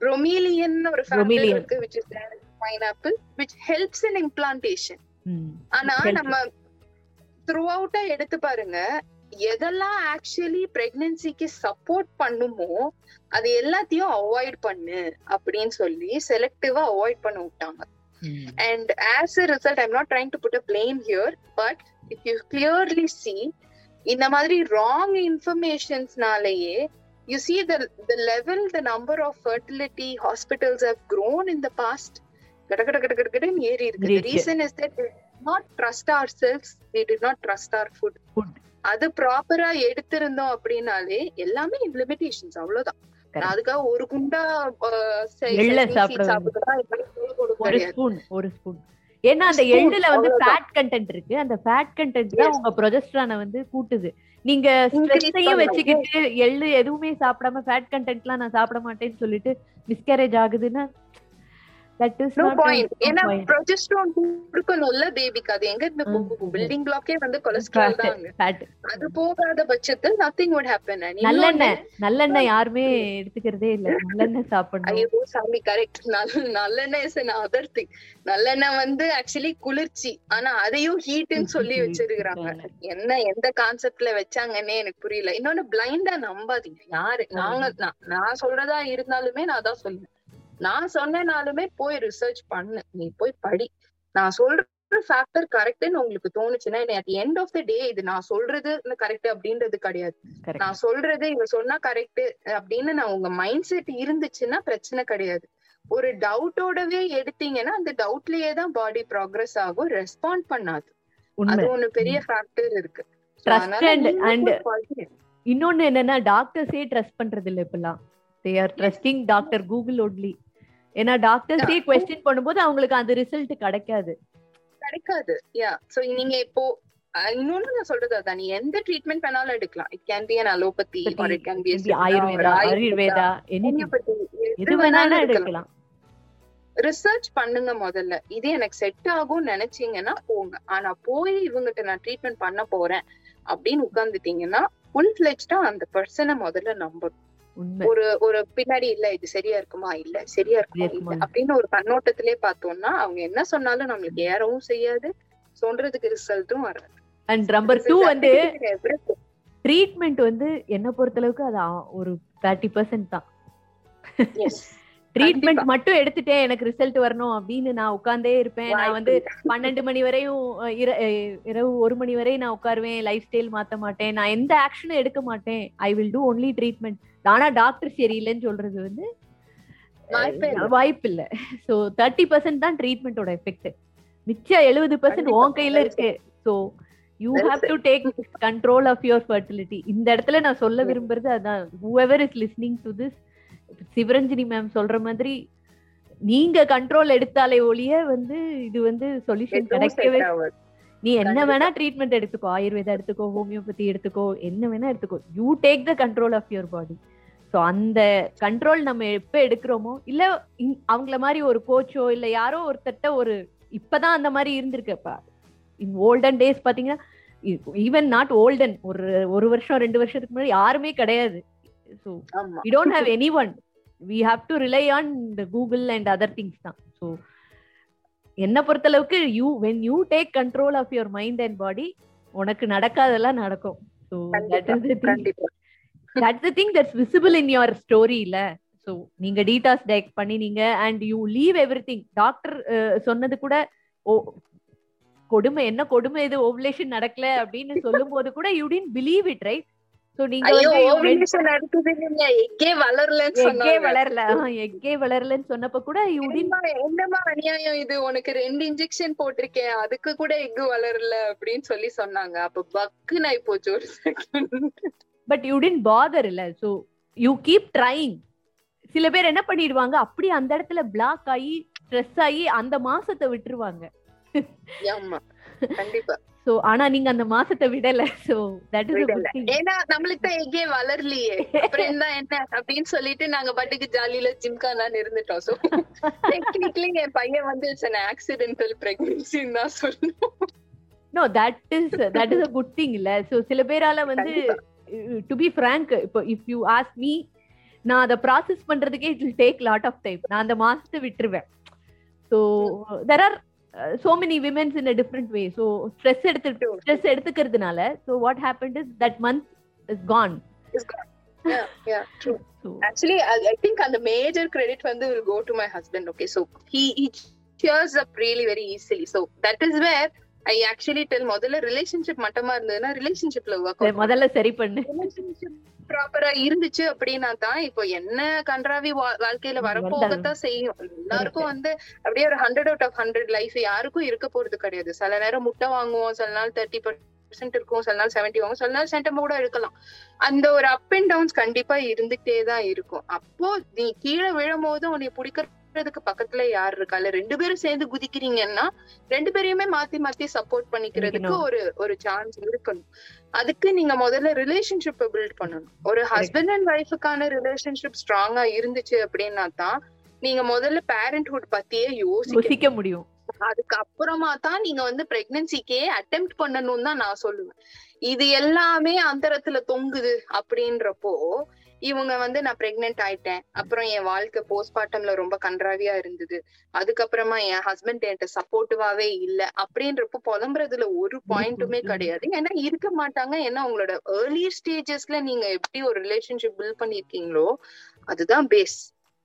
bromelian ஒரு ஃபேமிலி. இருக்கு which is there in pineapple which helps in implantation. ஆனா. நம்ம த்ரூ அவுட்டா எடுத்து பாருங்க. எதெல்லாம் ஆக்சுவலி பிரெக்னன்சிக்கு சப்போர்ட் பண்ணுமோ அது எல்லாத்தையும் அவாய்ட் பண்ணு அப்படின்னு சொல்லி செலக்டிவா அவாய்ட் பண்ண விட்டாங்க. And as a result I'm not trying to put a blame here but if you clearly see இந்த மாதிரி wrong இன்ஃபர்மேஷன்ஸ்னாலேயே you see the the level the number of fertility hospitals have grown in the past கட கட கட கட ஏறி இருக்கு. Reason is that not trust our cells we did not trust our food Food. அது ப்ராப்பரா எடுத்திருந்தோம் அப்படின்னாலே எல்லாமே லிமிடேஷன்ஸ் அவ்வளவுதான் அதுக்காக ஒரு குண்டா ஒரு. ஸ்பூன் ஒரு ஸ்பூன் ஏன்னா அந்த எள்ளுல வந்து. ஃபேட் கண்டென்ட் இருக்கு அந்த ஃபேட் கண்டென்ட் தான். உங்க ப்ரொஜெஸ்ட்ரானை வந்து கூட்டுது நீங்க ஸ்ட்ரெஸ்ஸையும். வச்சுக்கிட்டு எள்ளு எதுவுமே சாப்பிடாம ஃபேட் கண்டென்ட்லாம் நான் சாப்பிட மாட்டேன்னு சொல்லிட்டு மிஸ்கேரேஜ் ஆகுதுன்னா தட் இஸ். ஏன்னா progesterone கொடுக்கணும்ல பேபிக்கு அது எங்க இருந்து. போகும்? பில்டிங் பிளாக்கே வந்து கொலஸ்ட்ரால் தான் அது போகாத பட்சத்தில் happen. And இன்னொன்னு, நல்லெண்ணெய். நல்லெண்ணெய் யாருமே எடுத்துக்கிறதே இல்ல. நல்லெண்ணெய் சாப்பிடணும். ஐயோ சாமி கரெக்ட் நல்லெண்ணெய் இஸ் அதர் திங் நல்லெண்ணெய் வந்து ஆக்சுவலி குளிர்ச்சி. ஆனா அதையும் ஹீட்னு சொல்லி வச்சிருக்கிறாங்க. என்ன எந்த கான்செப்ட்ல வச்சாங்கன்னே எனக்கு புரியல. இன்னொன்னு பிளைண்டா நம்பாதீங்க. யாரு? நாங்க நான் சொல்றதா இருந்தாலுமே நான் அதான் சொல்லுவேன். நான் சொன்னனாலுமே போய் ரிசர்ச் பண்ணு. நீ போய் படி. நான் சொல்ற ஃபேக்டர் கரெக்ட்னு உங்களுக்கு தோணுச்சுன்னா at end of the day இது நான் சொல்றது கரெக்ட் அப்படின்றது கிடையாது. நான் சொல்றது இவ சொன்னா கரெக்ட் அப்படின்னு நான் உங்க மைண்ட் செட் இருந்துச்சுன்னா பிரச்சனை கிடையாது. ஒரு டவுட்டோடவே எடுத்தீங்கன்னா அந்த டவுட்லயே தான் பாடி ப்ராக்ரஸ் ஆகும். ரெஸ்பாண்ட் பண்ணாது. அது ஒண்ணு பெரிய ஃபேக்டர் இருக்கு. இன்னொன்னு என்னன்னா டாக்டர்ஸே ட்ரஸ்ட் பண்றது இல்ல இப்பெல்லாம். They are trusting doctor Google only ஏன்னா டாக்டர்ஸே கொஸ்டின் பண்ணும்போது அவங்களுக்கு அந்த ரிசல்ட் கிடைக்காது. கிடைக்காது. யா சோ நீங்க இப்போ இன்னொன்னு நான் சொல்றது அதான். நீ எந்த ட்ரீட்மெண்ட் வேணாலும் எடுக்கலாம். It can be an allopathy or it can be Ayurveda Ayurveda. எது வேணாலும் எடுக்கலாம். ரிசர்ச் பண்ணுங்க முதல்ல. இது எனக்கு செட் ஆகும் நினைச்சீங்கன்னா போங்க. ஆனா போய் இவங்கிட்ட நான் ட்ரீட்மெண்ட் பண்ண போறேன் அப்படின்னு உட்கார்ந்துட்டீங்கன்னா ஃபுல் ஃபிளெஜ்டா அந்த பர்சனை முதல்ல நம்பணும். ஒரு ஒரு பின்னாடி இல்ல இது சரியா இருக்குமா? இல்ல சரியா இருக்குமா? அப்படின்னு ஒரு கண்ணோட்டத்திலே பார்த்தோம்னா அவங்க என்ன சொன்னாலும் நம்மளுக்கு ஏறவும் செய்யாது. சொல்றதுக்கு ரிசல்ட்டும் வராது. அண்ட் நம்பர் டூ வந்து. ட்ரீட்மெண்ட் வந்து என்ன பொறுத்தளவுக்கு அது ஆ- ஒரு தேர்ட்டி பர்சன்ட் தான். ட்ரீட்மெண்ட் மட்டும் எடுத்துட்டேன் எனக்கு ரிசல்ட் வரணும் அப்படின்னு நான் உட்கார்ந்தே இருப்பேன். நான் வந்து பன்னெண்டு மணி வரையும் இரவு ஒரு மணி வரை நான் உட்காருவேன். லைஃப் ஸ்டைல் மாத்த மாட்டேன். நான் எந்த ஆக்ஷனும் எடுக்க மாட்டேன். I will do only treatment ஆனா டாக்டர் சரியில்லைன்னு சொல்றது வந்து வாய்ப்பே இல்ல. சோ தேர்ட்டி பர்சன்ட் தான் ட்ரீட்மெண்டோட எஃபெக்ட் மிச்சம் எழுபது பர்சன்ட். உன் கையில இருக்கு so you have to take control of your fertility இந்த இடத்துல நான் சொல்ல. விரும்புறது அதான் whoever is listening to this Sivaranjani ma'am சொல்ற மாதிரி நீங்க கண்ட்ரோல் எடுத்தாலே ஒழிய வந்து இது வந்து சொல்யூஷன் கிடைக்கவே. நீ என்ன. வேணா ட்ரீட்மெண்ட் எடுத்துக்கோ ஆயுர்வேதா எடுத்துக்கோ ஹோமியோபதி எடுத்துக்கோ என்ன வேணா எடுத்துக்கோ you take the control of your body so அந்த கண்ட்ரோல் நம்ம எப்ப எடுக்கிறோமோ இல்ல அவங்கள மாதிரி ஒரு கோச்சோ இல்ல யாரோ ஒருத்தட்ட ஒரு இப்பதான் அந்த மாதிரி இருந்திருக்குப்பா இன் ஓல்டன் டேஸ் பாத்தீங்கன்னா ஈவன் நாட் ஓல்டன் ஒரு ஒரு வருஷம் ரெண்டு வருஷத்துக்கு முன்னாடி யாருமே கிடையாது. ஸோ ஆமா. we don't have anyone. We have to rely on the google and other things தான். So என்ன பொறுத்தளவுக்கு you when you take control of your mind and body உனக்கு நடக்காதெல்லாம் நடக்கும். So that is the thing that's visible in your story இல்ல. So நீங்க detox take பண்ணினீங்க and you leave everything. Doctor சொன்னது கூட ஓ கொடுமை என்ன கொடுமை இது? ஓவலேஷன் நடக்கல. அப்படின்னு சொல்லும் போது கூட you didn't believe it right? So நீங்க எக்கே வளரல? எக்கே வளரலன்னு சொன்னப்ப கூட யூ டின் என்னம்மா அநியாயம் இது? உனக்கு ரெண்டு இன்ஜெக்ஷன் போட்டிருக்கேன். அதுக்கு கூட எக்கு வளரல? அப்படின்னு சொல்லி சொன்னாங்க. அப்ப பக்குன்னு ஆயி போச்சு ஒரு second but you didn't bother இல்ல. சோ யூ கீப் ட்ரைங் சில பேர் என்ன பண்ணிடுவாங்க? அப்படி அந்த இடத்துல பிளாக் ஆகி ஸ்ட்ரெஸ் ஆகி அந்த மாசத்தை விட்டுருவாங்க. கண்டிப்பா. சோ ஆனா நீங்க அந்த மாசத்தை விடல. So that is. ஏன்னா நம்மளுக்கு தான் எக்கே வளரலையே. அப்புறம் என்ன என்ன? அப்படின்னு சொல்லிட்டு நாங்க பாட்டுக்கு ஜாலியில ஜிம்கானான்னு இருந்துட்டோம். சோ டெக்னிக்கலி என் பையன் வந்து இட்ஸ் an ஆக்சிடென்டல் பிரெக்னன்சின்னு தான் சொல்லணும். No that is that is a good thing இல்ல. சோ சில பேரால வந்து டு பி ஃப்ராங்க் இப்போ இஃப் யூ ஆஸ்க் மீ நான் அதை ப்ராசஸ் பண்றதுக்கே it will take lot of time நான் அந்த மாசத்தை விட்டுருவேன் so there are so many womens in a different way so stress எடுத்து True. Stress எடுத்துக்கிறதுனால so what happen is that month is gone It's gone. Yeah, yeah, true. So Actually, I, I think on the major credit வந்து will go to my husband. Okay, so he, he cheers up really very easily. So that is where I actually tell முதல்ல relationship மட்டமா இருந்ததுன்னா work out முதல்ல சரி பண்ணு. Relationship ப்ராப்பரா இருந்துச்சு அப்படின்னா தான் இப்போ என்ன கன்றாவி வாழ்க்கையில வரப்போகத்தான் செய்யும். எல்லாருக்கும் வந்து அப்படியே ஒரு hundred out of hundred life யாருக்கும் இருக்க போறது கிடையாது. சில நேரம் முட்டை வாங்குவோம் சில நாள் தேர்ட்டி பர்சன்ட் இருக்கும் சில நாள் செவன்டி வாங்குவோம் சில நாள் சென்டம் கூட இருக்கலாம். அந்த ஒரு அப் அண்ட் டவுன்ஸ் கண்டிப்பா இருந்துகிட்டே தான் இருக்கும். அப்போ நீ கீழே விழும் போது உன்னை பிடிக்கிறதுக்கு பக்கத்துல யார் இருக்கா? இல்ல ரெண்டு பேரும் சேர்ந்து குதிக்கிறீங்கன்னா ரெண்டு பேரையுமே மாத்தி மாத்தி சப்போர்ட் பண்ணிக்கிறதுக்கு. ஒரு ஒரு சான்ஸ் இருக்கணும். அதுக்கு நீங்க முதல்ல ரிலேஷன்ஷிப் பில்ட் பண்ணணும். ஒரு ஹஸ்பண்ட் அண்ட் ஒய்ஃபுக்கான ரிலேஷன்ஷிப் ஸ்ட்ராங்கா இருந்துச்சு அப்படின்னா தான் நீங்க முதல்ல பேரண்ட்ஹுட் பத்தியே ருசிக்க முடியும். அதுக்கு அப்புறமா தான் நீங்க வந்து பிரெக்னன்சிக்கே அட்டெம்ப்ட் பண்ணணும்னு தான் நான் சொல்லுவேன். இது எல்லாமே அந்தரத்துல தொங்குது அப்படின்றப்போ இவங்க வந்து நான் பிரெக்னென்ட் ஆயிட்டேன். அப்புறம் என் வாழ்க்கை போஸ்ட்மார்ட்டம்ல ரொம்ப கன்றாவியா இருந்தது. அதுக்கப்புறமா என் ஹஸ்பண்ட் என்கிட்ட சப்போர்ட்டிவாவே இல்ல. அப்படின்றப்போ புலம்புறதுல ஒரு பாயிண்ட்டுமே கிடையாது. ஏன்னா இருக்க மாட்டாங்க. ஏன்னா உங்களோட ஏர்லி ஸ்டேஜஸ்ல நீங்க எப்படி ஒரு ரிலேஷன்ஷிப் பில்ட் பண்ணிருக்கீங்களோ அதுதான் பேஸ்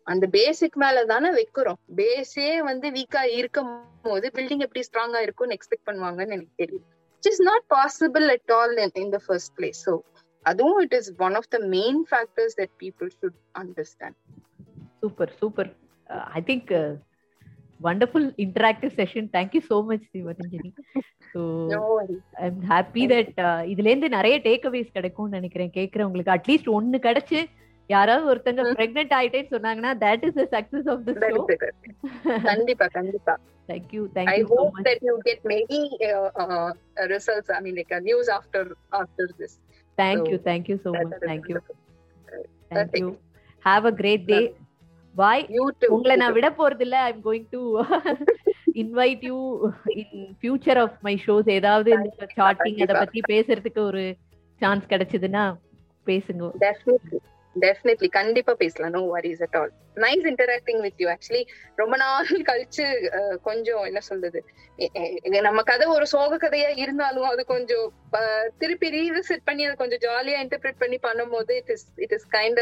அந்த பேசிக் மேல தானே வைக்கிறோம். பேஸே வந்து வீக்கா இருக்கும் போது பில்டிங் எப்படி ஸ்ட்ராங்கா இருக்கும்னு எக்ஸ்பெக்ட் பண்ணுவாங்கன்னு எனக்கு தெரியும். It is not possible at all in the first place so அதுவும் it is one of the main factors that people should understand super super I think wonderful interactive session thank you so much Sivaranjani so I am happy that இதுல இருந்து நிறைய take அவேஸ் கிடைக்கும்னு நினைக்கிறேன். கேட்கறவங்களுக்கு at least ஒன்னு கிடைச்சு யாராவது ஒருத்தங்க. பிரெக்னென்ட் ஆயிட்டேன்னு சொன்னாங்கன்னா that is the success of this show கண்டிப்பா கண்டிப்பா. Thank you I thank you so hope much that you get many uh, uh, results. I mean, like a news after after this. Thank you So, thank you so That much is thank you wonderful. Thank you have a great day bye You too. உங்களை you நான். விட போறது இல்ல I am going to invite you in future of my shows ஏதாவது இந்த sorting அத. பத்தி பேசுறதுக்கு ஒரு சான்ஸ் கிடைச்சதுன்னா பேசுங்க. டெஃபினெட்லி கண்டிப்பா பேசலாம். No worries at all nice interacting with you actually ரொம்ப நாள் கழிச்சு கொஞ்சம் என்ன சொல்றது? நம்ம கதை ஒரு சோக கதையா இருந்தாலும் அது கொஞ்சம் திருப்பி ரீவிசிட் பண்ணி அதை கொஞ்சம் ஜாலியா இன்டர்பிரேட் பண்ணி பண்ணும்போது it is it is kind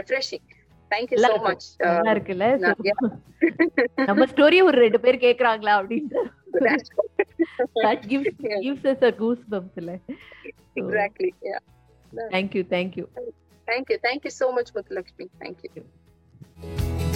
refreshing thank you so. Much நல்லா இருக்குல்ல So. நம்ம ஸ்டோரி ஒரு ரெண்டு பேர் கேக்குறாங்களா அப்படின்ற that gives gives us a goosebumps exactly thank Thank you. Thank you so much, Mutalakshmi. Thank you.